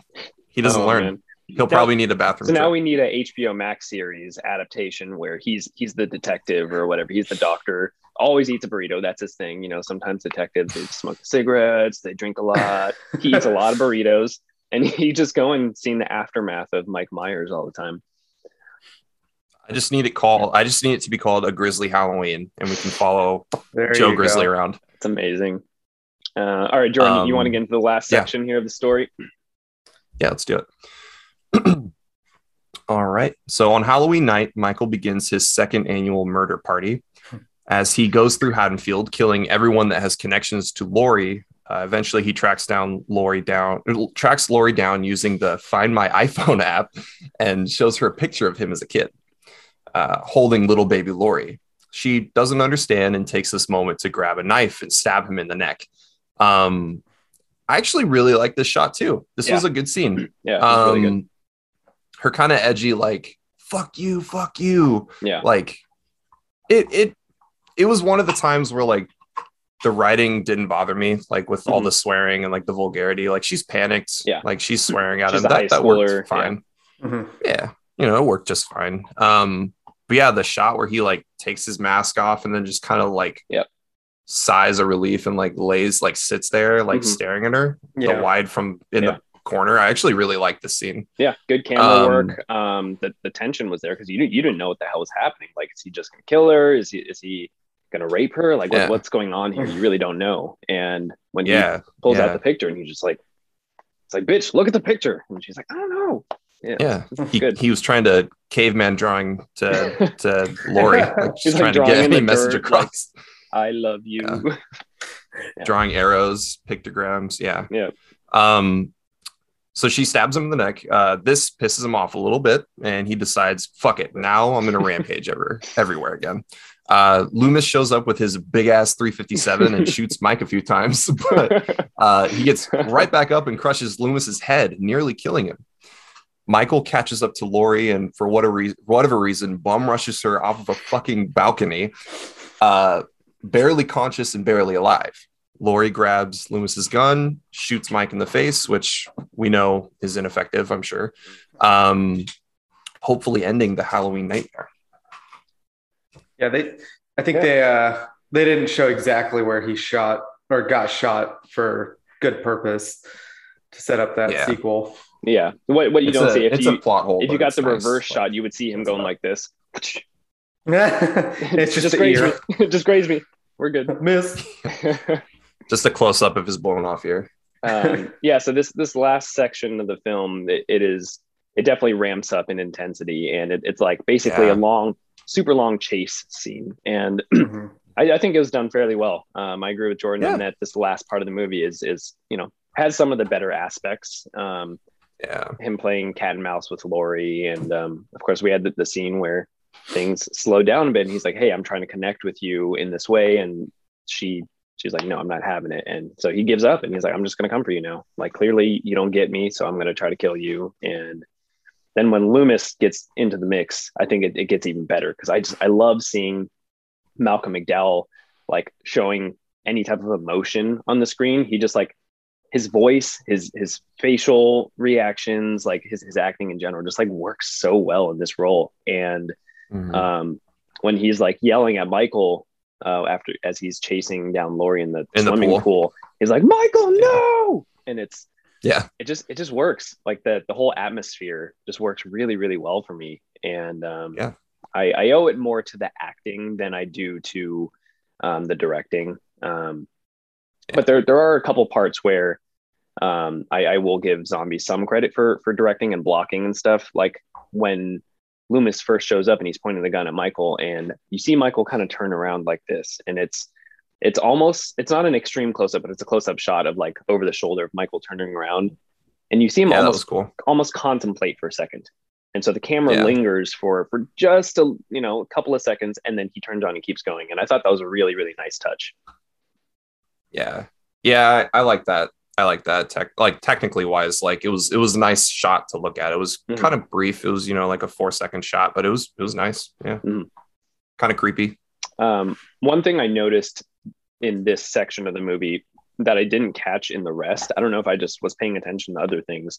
He doesn't Oh, learn. man. he'll Now- probably need a bathroom So now trip. we need a HBO Max series adaptation where he's he's the detective or whatever. He's the doctor. Always eats a burrito. That's his thing. You know, sometimes detectives they smoke cigarettes, they drink a lot. he eats a lot of burritos, and he just go and seeing the aftermath of Mike Myers all the time. I just need it called. I just need it to be called a Grizzly Halloween, and we can follow There Joe Grizzly go. around. It's amazing. Uh, all right, Jordan, you Um, want to get into the last yeah. section here of the story? Yeah, let's do it. All right. So on Halloween night, Michael begins his second annual murder party. As he goes through Haddonfield, killing everyone that has connections to Laurie. Uh, eventually, he tracks down Laurie down, tracks Laurie down using the Find My iPhone app, and shows her a picture of him as a kid. uh, holding little baby Laurie. She doesn't understand and takes this moment to grab a knife and stab him in the neck. Um, I actually really like this shot too. This Yeah. was a good scene. Yeah, Um, really good. her kind of edgy, like "fuck you, fuck you," Yeah, like it it it was one of the times where like the writing didn't bother me like with all Mhm. the swearing and like the vulgarity like she's panicked Yeah. like she's swearing at She's him that, that worked fine Mhm. yeah. you know it worked just fine um but yeah the shot where he like takes his mask off and then just kind of like Yep. sighs of relief and like lays like sits there like Mhm. staring at her Yeah. the wide from in Yeah. the corner i actually really like the scene yeah, good camera Um, work. Um, the, the tension was there because you you didn't know what the hell was happening. Like, is he just gonna kill her? Is he is he gonna rape her? Like, what, Yeah. what's going on here? You really don't know. And when he pulls yeah. out the picture and he's just like, it's like, bitch, look at the picture. And she's like, I don't know. Yeah, yeah he, good. he was trying to caveman drawing to to Laurie, like He's, just like, trying to get any message dirt, across. I love you. Yeah. Yeah. Drawing arrows, pictograms, yeah. Yeah. Um, so she stabs him in the neck. Uh, this pisses him off a little bit, and he decides, "Fuck it, now I'm gonna rampage ever everywhere again." Uh, Loomis shows up with his big ass 357 and shoots Mike a few times, but uh, he gets right back up and crushes Loomis's head, nearly killing him. Michael catches up to Laurie and for whatever reason, whatever reason, bum rushes her off of a fucking balcony, uh, barely conscious and barely alive. Laurie grabs Loomis's gun, shoots Mike in the face, which we know is ineffective, I'm sure. Um, hopefully, ending the Halloween nightmare. Yeah, they. I think Yeah. they uh they didn't show exactly where he shot or got shot for good purpose to set up that Yeah. sequel. yeah. What what you It's don't a, see if it's you a plot hole. if you got it's the nice. reverse shot, you would see him going like this. it's just, the grazed ear. me. just grazed me. We're good. Miss. just a close up of his blown off ear. um, yeah. So this this last section of the film, it, it is it definitely ramps up in intensity, and it, it's like basically Yeah. a long, super long chase scene, and Mhm. I, I think it was done fairly well. Um, I agree with Jordan Yeah. that this last part of the movie is is you know has some of the better aspects. Um, Yeah. him playing cat and mouse with Laurie, and um, of course we had the, the scene where things slowed down a bit. And he's like, "Hey, I'm trying to connect with you in this way," and she she's like, "No, I'm not having it." And so he gives up, and he's like, "I'm just gonna come for you now. Like clearly you don't get me, so I'm gonna try to kill you." And then when Loomis gets into the mix, I think it, it gets even better because I just I love seeing Malcolm McDowell like showing any type of emotion on the screen. He just like his voice, his his facial reactions, like his his acting in general, just like works so well in this role. And Mhm. um, when he's like yelling at Michael uh, after as he's chasing down Laurie in the In the swimming pool. pool. he's like, "Michael, no!" And it's yeah. it just it just works. Like the the whole atmosphere just works really really well for me. And um, Yeah. I, I owe it more to the acting than I do to um, the directing. Um, Yeah. But there there are a couple parts where um, I, I will give Zombie some credit for for directing and blocking and stuff. Like when Loomis first shows up and he's pointing the gun at Michael, and you see Michael kind of turn around like this, and it's it's almost it's not an extreme close up, but it's a close up shot of like over the shoulder of Michael turning around, and you see him Yeah, almost cool. almost contemplate for a second. And so the camera Yeah. lingers for for just a you know a couple of seconds, and then he turns on and keeps going. And I thought that was a really really nice touch. Yeah. Yeah, I, I like that. I like that tech like technically wise, like it was it was a nice shot to look at. It was Mhm. kind of brief. It was, you know, like a four second shot, but it was it was nice. Yeah. Mhm. Kind of creepy. Um, one thing I noticed in this section of the movie that I didn't catch in the rest, I don't know if I just was paying attention to other things.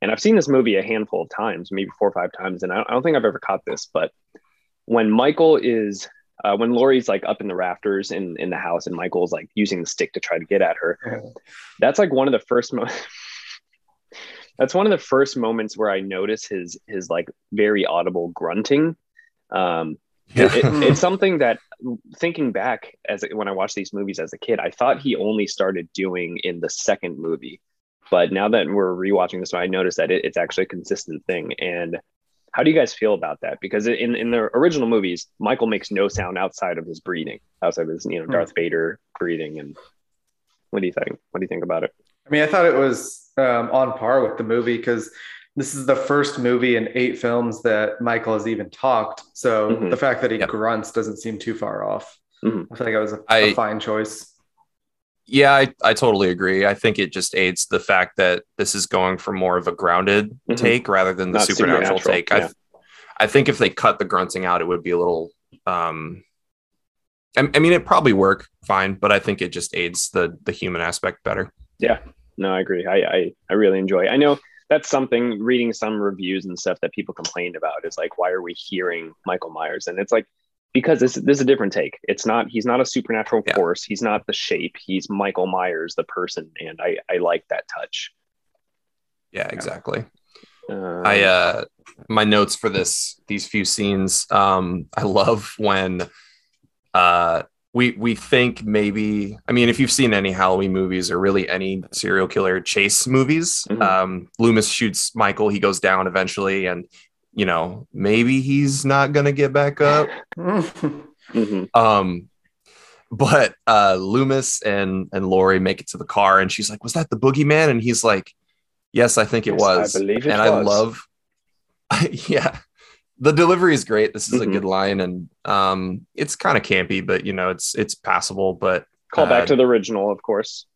And I've seen this movie a handful of times, maybe four or five times, and I don't, think I've ever caught this. But when Michael is, uh, when Laurie's like up in the rafters in in the house, and Michael's like using the stick to try to get at her, that's like one of the first mo- that's one of the first moments where I notice his his like very audible grunting. Um, Yeah. it, it's something that thinking back as when I watched these movies as a kid, I thought he only started doing in the second movie. But now that we're rewatching this one, I noticed that it, it's actually a consistent thing. And how do you guys feel about that? Because in, in the original movies, Michael makes no sound outside of his breathing, outside of his, you know, Darth Vader breathing. And what do you think? What do you think about it? I mean, I thought it was um, on par with the movie because this is the first movie in eight films that Michael has even talked. So Mhm. the fact that he Yep. grunts doesn't seem too far off. Mhm. I feel like it was a, I- a fine choice. Yeah, I, I totally agree. I think it just aids the fact that this is going for more of a grounded Mhm. take rather than the Not supernatural, supernatural, take. yeah. I I think if they cut the grunting out, it would be a little. Um, I, I mean, it probably work fine, but I think it just aids the the human aspect better. Yeah, no, I agree. I, I I really enjoy. I know that's something reading some reviews and stuff that people complained about is like, why are we hearing Michael Myers? And it's like because this this is a different take. It's not he's not a supernatural Yeah. force. He's not the shape. He's Michael Myers, the person, and I I like that touch. Yeah, exactly. Um, I uh my notes for this these few scenes um I love when uh we we think maybe I mean if you've seen any Halloween movies or really any serial killer chase movies Mhm. um Loomis shoots Michael he goes down eventually and you know maybe he's not going to get back up. Mhm. um but uh Loomis and and Laurie make it to the car and she's like was that the boogeyman? And he's like yes I think it Yes, I was. believe it and I love yeah the delivery is great this is Mhm. a good line and um it's kind of campy but you know it's it's passable but Call back uh, to the original, of course.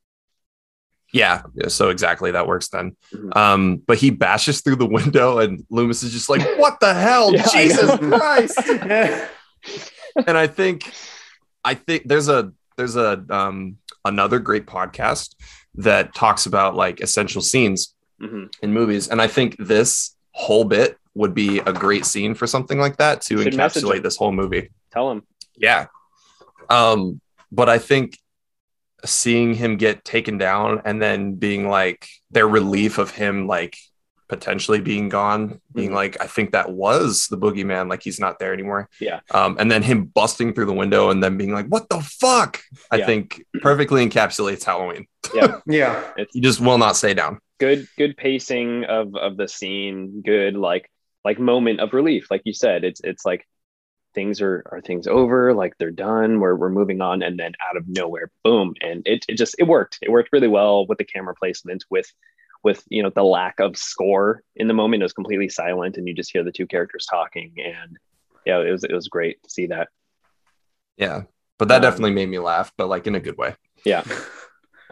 yeah so exactly that works then Mhm. um but he bashes through the window and Loomis is just like what the hell Yeah, Jesus. Christ and I think I think there's a there's a um another great podcast that talks about like essential scenes Mhm. in movies and I think this whole bit would be a great scene for something like that to Should encapsulate this whole movie. Tell him. Yeah. Um but I think seeing him get taken down and then being like their relief of him like potentially being gone being Mhm. like i think that was the boogeyman like he's not there anymore Yeah. um and then him busting through the window and then being like what the fuck i Yeah. think perfectly encapsulates halloween yeah. It's you just will not stay down good good pacing of of the scene good like like moment of relief. Like you said it's it's like things are are things over like they're done we're, we're moving on and then out of nowhere boom and it, it just it worked. It worked really well with the camera placement with with you know the lack of score in the moment. It was completely silent and you just hear the two characters talking and yeah it was it was great to see that. Yeah but that Um, definitely made me laugh but like in a good way. Yeah.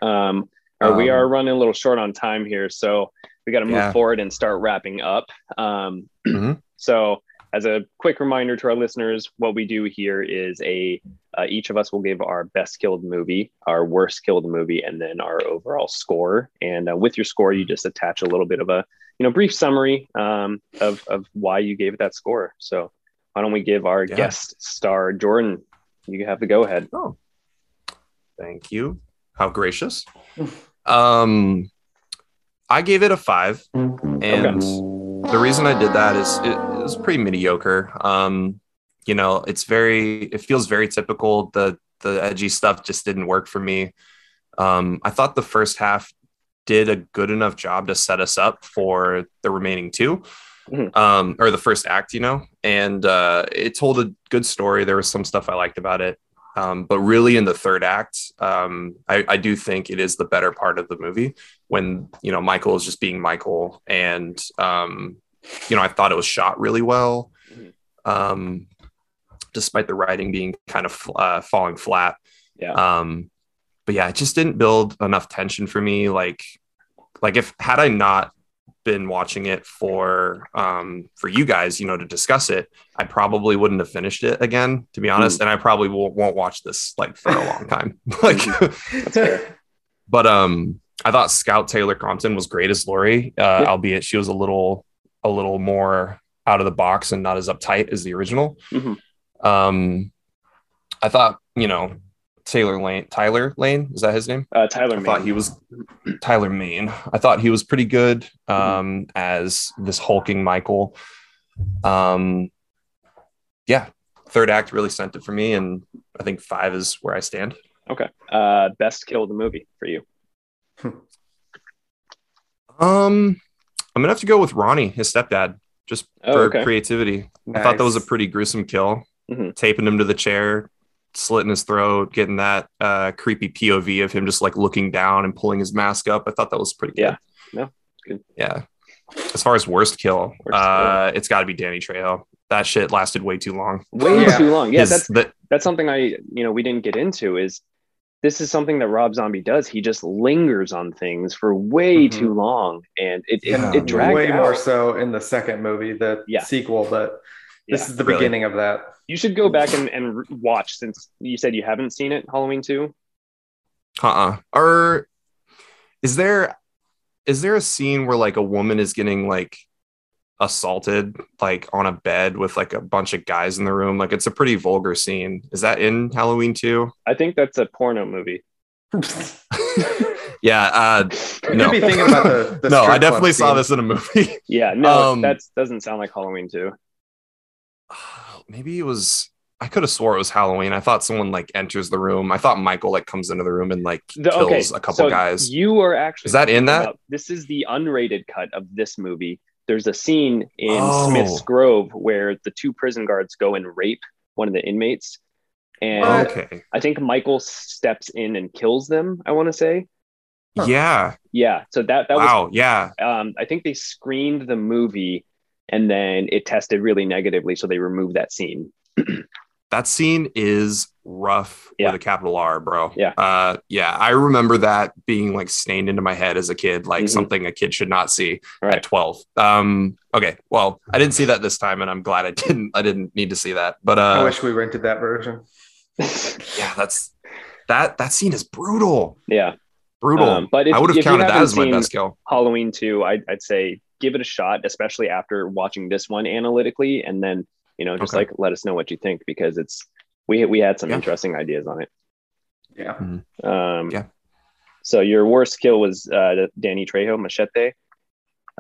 Um, uh, we Um, are running a little short on time here so we got to move Yeah. forward and start wrapping up um, Mhm. so as a quick reminder to our listeners what we do here is a uh, each of us will give our best killed movie our worst killed movie and then our overall score and uh, with your score you just attach a little bit of a you know brief summary um, of, of why you gave it that score so why don't we give our Yeah. guest star jordan you have the go ahead Oh, thank you. How gracious. um, I gave it a five, and the reason I did that is it, it was pretty mediocre. Um, you know, it's very, it feels very typical. The the edgy stuff just didn't work for me. Um, I thought the first half did a good enough job to set us up for the remaining 2 Mhm. um, or the first act, you know, and uh, it told a good story. There was some stuff I liked about it. Um, but really, in the third act, um, I, I do think it is the better part of the movie when you know Michael is just being Michael, and um, you know I thought it was shot really well, Mhm. um, despite the writing being kind of uh, falling flat. Yeah. Um, but yeah, it just didn't build enough tension for me. Like, like if had I not been watching it for um for you guys you know to discuss it i probably wouldn't have finished it again to be honest and i probably won't, won't watch this like for a long time. Like but um i thought scout taylor compton was great as Laurie. Uh Yeah. albeit she was a little a little more out of the box and not as uptight as the original. Mhm. um i thought you know taylor lane tyler lane is that his name uh, tyler I thought he was Tyler Mane. I thought he was pretty good um, as this hulking Michael. Um, yeah, third act really sent it for me, and I think five is where I stand. Okay. Uh, best kill of the movie for you. Um, I'm gonna have to go with Ronnie, his stepdad, just Oh, for okay. creativity. I thought that was a pretty gruesome kill. Mhm. Taping him to the chair, slitting his throat, getting that uh, creepy POV of him just like looking down and pulling his mask up. I thought that was pretty good. Yeah. No, good. Yeah. as far as worst kill, Worst uh, it's got to be Danny Trejo. That shit lasted way too long. Way Yeah. too long. Yeah, His- that's the- that's something I you know we didn't get into is this is something that Rob Zombie does. He just lingers on things for way Mhm. too long, and it it, Yeah. it dragged way out. more so in the second movie, the Yeah. sequel, but this Yeah. is the Really? beginning of that. You should go back and, and watch since you said you haven't seen it. Halloween two. Uh-uh. Or is there is there a scene where like a woman is getting like assaulted like on a bed with like a bunch of guys in the room? Like it's a pretty vulgar scene. Is that in Halloween too? I think that's a porno movie. Yeah, uh You no. could be thinking about the, the no, I definitely saw scene. this in a movie. Yeah, no, Um, that doesn't sound like Halloween two. Maybe it was I could have swore it was Halloween. I thought someone like enters the room. I thought Michael like comes into the room and like The- kills a couple so guys. You are actually Is that in that? about- this is the unrated cut of this movie. There's a scene in Oh. Smith's Grove where the two prison guards go and rape one of the inmates, and okay. I think Michael steps in and kills them. I want to say, Huh. Yeah. yeah. So that that wow. yeah. Um, I think they screened the movie, and then it tested really negatively, so they removed that scene. that scene is rough Yeah. with a capital R, bro. Yeah. Uh yeah, I remember that being like stained into my head as a kid, like Mhm. something a kid should not see Right. at 12. Um okay, well, I didn't see that this time and I'm glad I didn't I didn't need to see that. But I uh wish we rented that version. yeah, that's that that scene is brutal. yeah. Brutal. Um, but if- I would have you counted that as my best kill. Halloween 2, I'd, I'd say give it a shot, especially after watching this one analytically. And then, you know, just Okay. like let us know what you think because it's, we, we had some Yeah. interesting ideas on it. Yeah. Um, Yeah. So your worst kill was uh, Danny Trejo, Machete.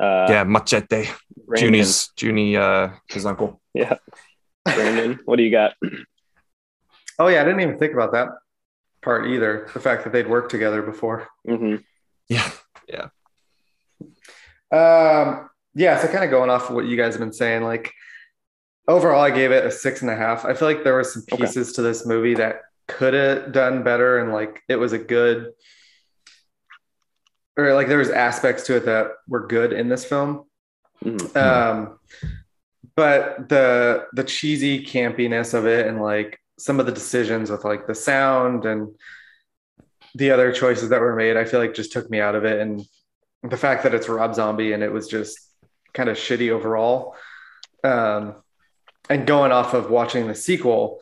Uh, yeah, Machete. Brandon, Juni's Juni uh his uncle. Yeah. Brandon, what do you got? Oh yeah, I didn't even think about that part either. The fact that they'd worked together before. hmm Yeah. Um, yeah, so kind of going off of what you guys have been saying, like overall, I gave it a six and a half. I feel like there were some Okay. pieces to this movie that could have done better, and like it was a good, or like there was aspects to it that were good in this film. hmm Um, but the the cheesy campiness of it, and like some of the decisions with like the sound and the other choices that were made, I feel like just took me out of it, and the fact that it's Rob Zombie and it was just kind of shitty overall. Um, and going off of watching the sequel,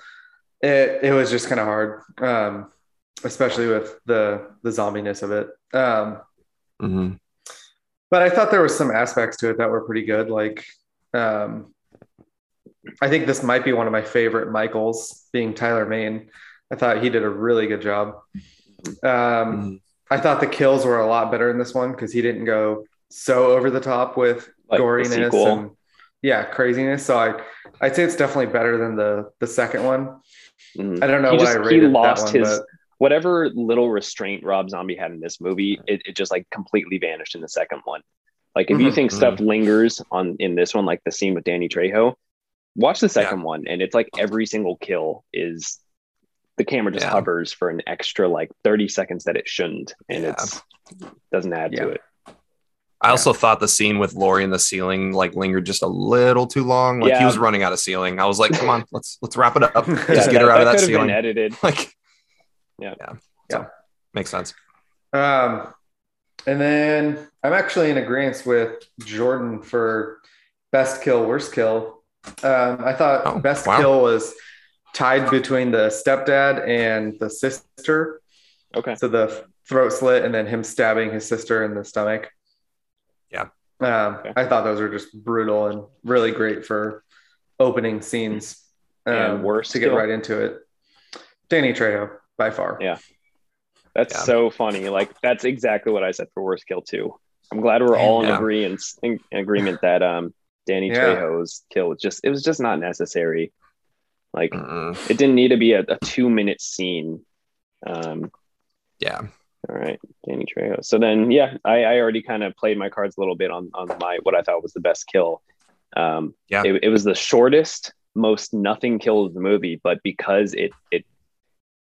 it it was just kind of hard, um, especially with the the zombiness of it. Um, Mhm. but I thought there was some aspects to it that were pretty good. Like, um, I think this might be one of my favorite Michaels, being Tyler Mane. I thought he did a really good job. Um, Mhm. I thought the kills were a lot better in this one because he didn't go so over the top with Like goriness and yeah, craziness. So I, I'd say it's definitely better than the the second one. Mhm. I don't know He what just- I he lost that one, his- but Whatever little restraint Rob Zombie had in this movie, it, it just like completely vanished in the second one. Like if you Mhm. think stuff lingers on in this one, like the scene with Danny Trejo, watch the second one, and it's like every single kill is the camera just Yeah. hovers for an extra like 30 seconds that it shouldn't, and Yeah. it's doesn't add to it. I also thought the scene with Laurie in the ceiling like lingered just a little too long. Like he was running out of ceiling. I was like, come on, let's let's wrap it up. Yeah, Just get her out of that ceiling. been edited. Like, Yeah. yeah, Yeah. So, makes sense. Um, and then I'm actually in agreement with Jordan for best kill, worst kill. Um, I thought Oh, best wow. kill was tied between the stepdad and the sister. Okay. So the throat slit and then him stabbing his sister in the stomach. Yeah. Um, Okay. I thought those were just brutal and really great for opening scenes. Um, And worse to get kill? right into it. Danny Trejo by far. Yeah. That's Yeah. so funny. Like that's exactly what I said for worst kill too. I'm glad we're all in Yeah. agreement in, in agreement that um Danny Yeah. Trejo's kill was just it was just not necessary. Like Mm-mm. it didn't need to be a, a two minute scene. Um Yeah. all right, Danny Trejo. So then yeah, I, I already kind of played my cards a little bit on on my what I thought was the best kill. Um Yeah. it, it was the shortest, most nothing kill of the movie, but because it it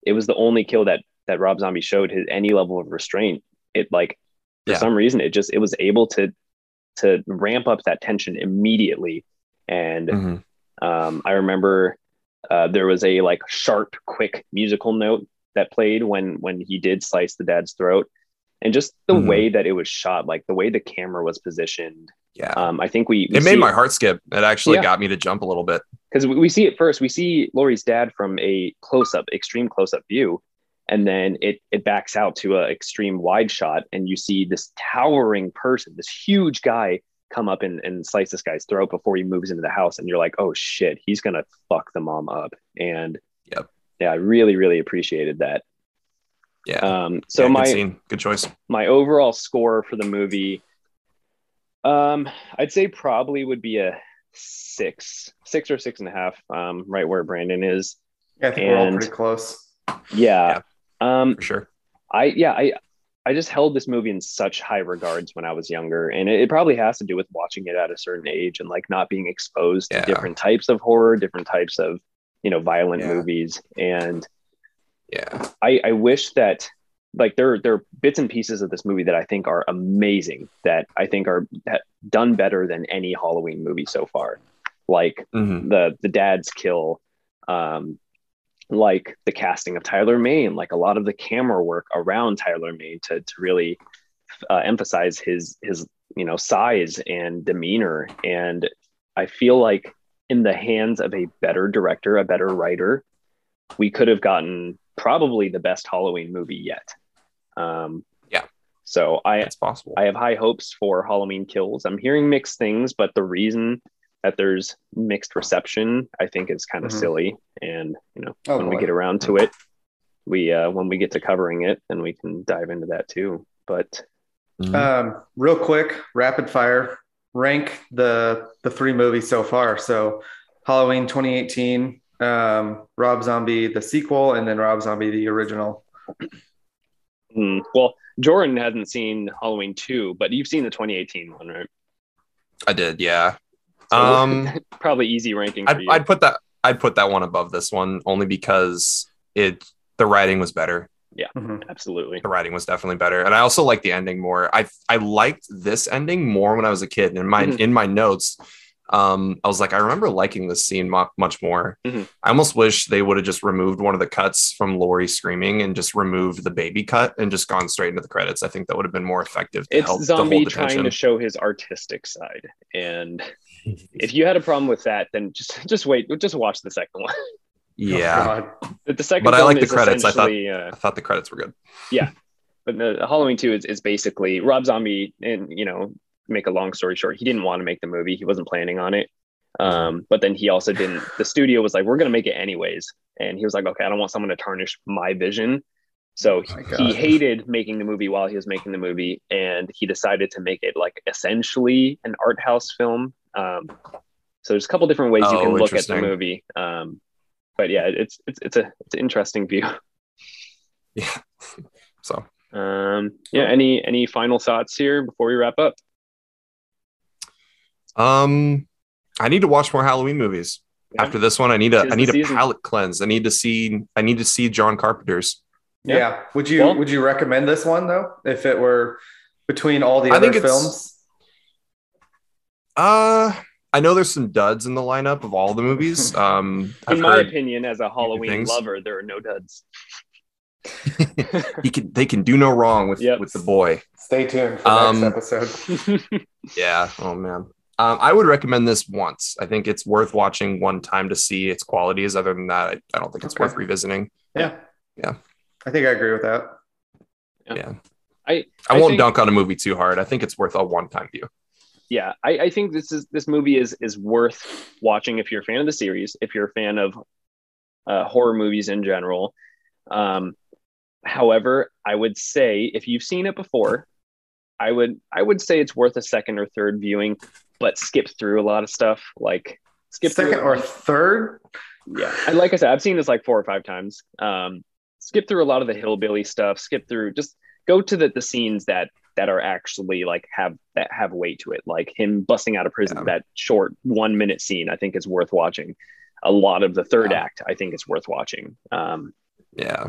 it was the only kill that that Rob Zombie showed his any level of restraint. It like for Yeah. some reason it just it was able to to ramp up that tension immediately. And Mhm. um, I remember uh, there was a like sharp, quick musical note that played when when he did slice the dad's throat, and just the Mhm. way that it was shot, like the way the camera was positioned. Yeah. Um, I think we, we it made my heart skip. It actually Yeah. got me to jump a little bit. because we, we see it first. We see Laurie's dad from a close up, extreme close up view, and then it it backs out to a extreme wide shot, and you see this towering person, this huge guy, come up and, and slice this guy's throat before he moves into the house, and you're like, oh shit, he's gonna fuck the mom up. And Yep. yeah, I really really appreciated that. Yeah. Um, so Yeah, good my scene. good choice. my overall score for the movie um i'd say probably would be a six six or six and a half um right where brandon is Yeah, I think we're all pretty close. yeah, um For sure. i yeah i i just held this movie in such high regards when i was younger and it, it probably has to do with watching it at a certain age and like not being exposed to different types of horror different types of you know violent Yeah. movies and Yeah. I, I wish that like there there are bits and pieces of this movie that I think are amazing that I think are done better than any Halloween movie so far. Like Mhm. the the dad's kill, um, like the casting of Tyler Mane, like a lot of the camera work around Tyler Mane to to really uh, emphasize his his you know size and demeanor. And I feel like in the hands of a better director, a better writer, we could have gotten probably the best Halloween movie yet. Um, Yeah. So I It's possible. I have high hopes for Halloween Kills. I'm hearing mixed things, but the reason that there's mixed reception, I think, is kind of Mhm. silly. And you know, Oh, when we get around to it, we uh, when we get to covering it, then we can dive into that too. But Mhm. Um, real quick, rapid fire, rank the the three movies so far. So, Halloween 2018, um, Rob Zombie the sequel, and then Rob Zombie the original. hmm, well, Jordan hasn't seen Halloween two, but you've seen the 2018 one, right? I did. Yeah. So, Um, probably easy ranking for I'd, you. I'd put that. I'd put that one above this one only because it the writing was better. Mhm. Absolutely. The writing was definitely better, and I also liked the ending more. I I liked this ending more when I was a kid. In my Mhm. in my notes, um, I was like, I remember liking this scene mu- much more. Mhm. I almost wish they would have just removed one of the cuts from Laurie screaming and just removed the baby cut and just gone straight into the credits. I think that would have been more effective to It's help to zombie hold the trying to show his artistic side, and if you had a problem with that, then just just wait, just watch the second one. yeah, Oh, The- the second, But I like the credits. I thought- uh, I thought the credits were good. Yeah, but the, the Halloween two is, is basically Rob Zombie, and you know, make a long story short, he didn't want to make the movie. He wasn't planning on it. Um, but then he also didn't. The studio was like, "We're gonna make it anyways," and he was like, "Okay, I don't want someone to tarnish my vision." So Oh he hated making the movie while he was making the movie, and he decided to make it like essentially an art house film. Um, so there's a couple different ways you Oh, can look at the movie. Um, but yeah, it's it's it's a it's an interesting view. Yeah. So Um, yeah. Any any final thoughts here before we wrap up? Um, I need to watch more Halloween movies. Yeah. After this one, I need a I need a season. palate cleanse. I need to see I need to see John Carpenter's. Yeah. Yeah. Would you Well- would you recommend this one though? If it were between all the I other think films? Uh, I know there's some duds in the lineup of all the movies. Um, I've In my opinion, as a Halloween things. lover, there are no duds. he can they can do no wrong with Yep. with the boy. Stay tuned for Um, next episode. Yeah. Oh man. Um, I would recommend this once. I think it's worth watching one time to see its qualities. Other than that, I, I don't think it's Okay. worth revisiting. Yeah. Yeah. I think I agree with that. Yeah. I I, I won't think- dunk on a movie too hard. I think it's worth a one time view. Yeah, I, I think this is this movie is is worth watching if you're a fan of the series, if you're a fan of uh, horror movies in general. Um, however, I would say if you've seen it before, I would I would say it's worth a second or third viewing, but skip through a lot of stuff. Like skip Second through or third? yeah and like i said i've seen this like four or five times um skip through a lot of the hillbilly stuff skip through just go to the, the scenes that that are actually like have that have weight to it like him busting out of prison Yeah. that short one minute scene i think is worth watching a lot of the third Yeah. act i think is worth watching um Yeah.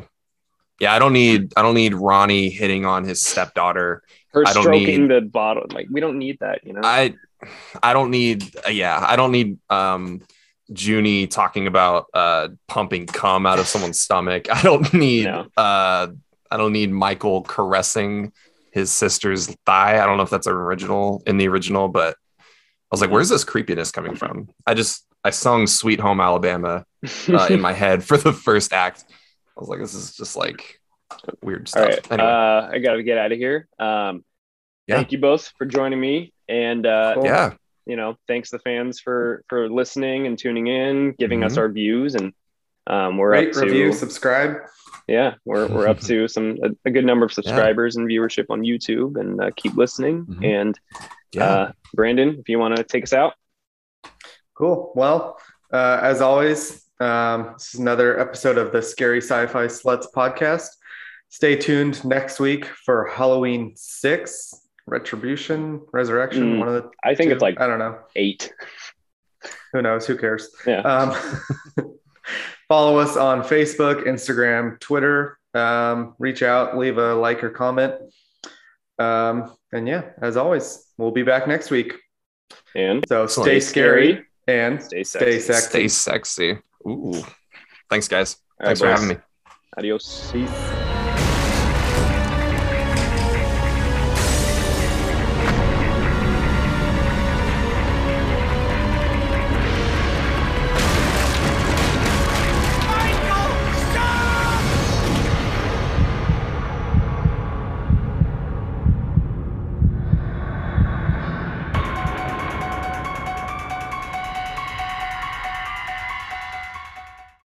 Yeah, I don't need I don't need Ronnie hitting on his stepdaughter. Her stroking need- the bottle. Like we don't need that, you know. I I don't need uh, yeah, I don't need um Juni talking about uh pumping cum out of someone's stomach. I don't need No. uh I don't need Michael caressing his sister's thigh. I don't know if that's original in the original, but I was like, where's this creepiness coming from? I just I sung Sweet Home Alabama uh, in my head for the first act. I was like, this is just like weird stuff. right. Anyway, Uh, I got to get out of here. Um, Yeah. Thank you both for joining me. And, uh, Cool. yeah, you know, thanks the fans for for listening and tuning in, giving us Mhm. our views. And um, we're Rate, up to, review, subscribe. yeah, we're, we're up to some a, a good number of subscribers and viewership on YouTube. And uh, keep listening. Mhm. And yeah. uh, Brandon, if you want to take us out. Cool. Well, uh, as always, um, this is another episode of the Scary Sci-Fi Sluts podcast. Stay tuned next week for Halloween six, Retribution, Resurrection. Mm, one of the. I think two. it's like I don't know. eight. Who knows? Who cares? Yeah. Um, follow us on Facebook, Instagram, Twitter. Um, reach out, leave a like or comment. Um, and yeah, as always, we'll be back next week. and So stay Stay scary scary and stay stay sexy. sexy. Stay sexy. Ooh. Thanks, guys. All right, Thanks for boys. having me. Adios. Peace.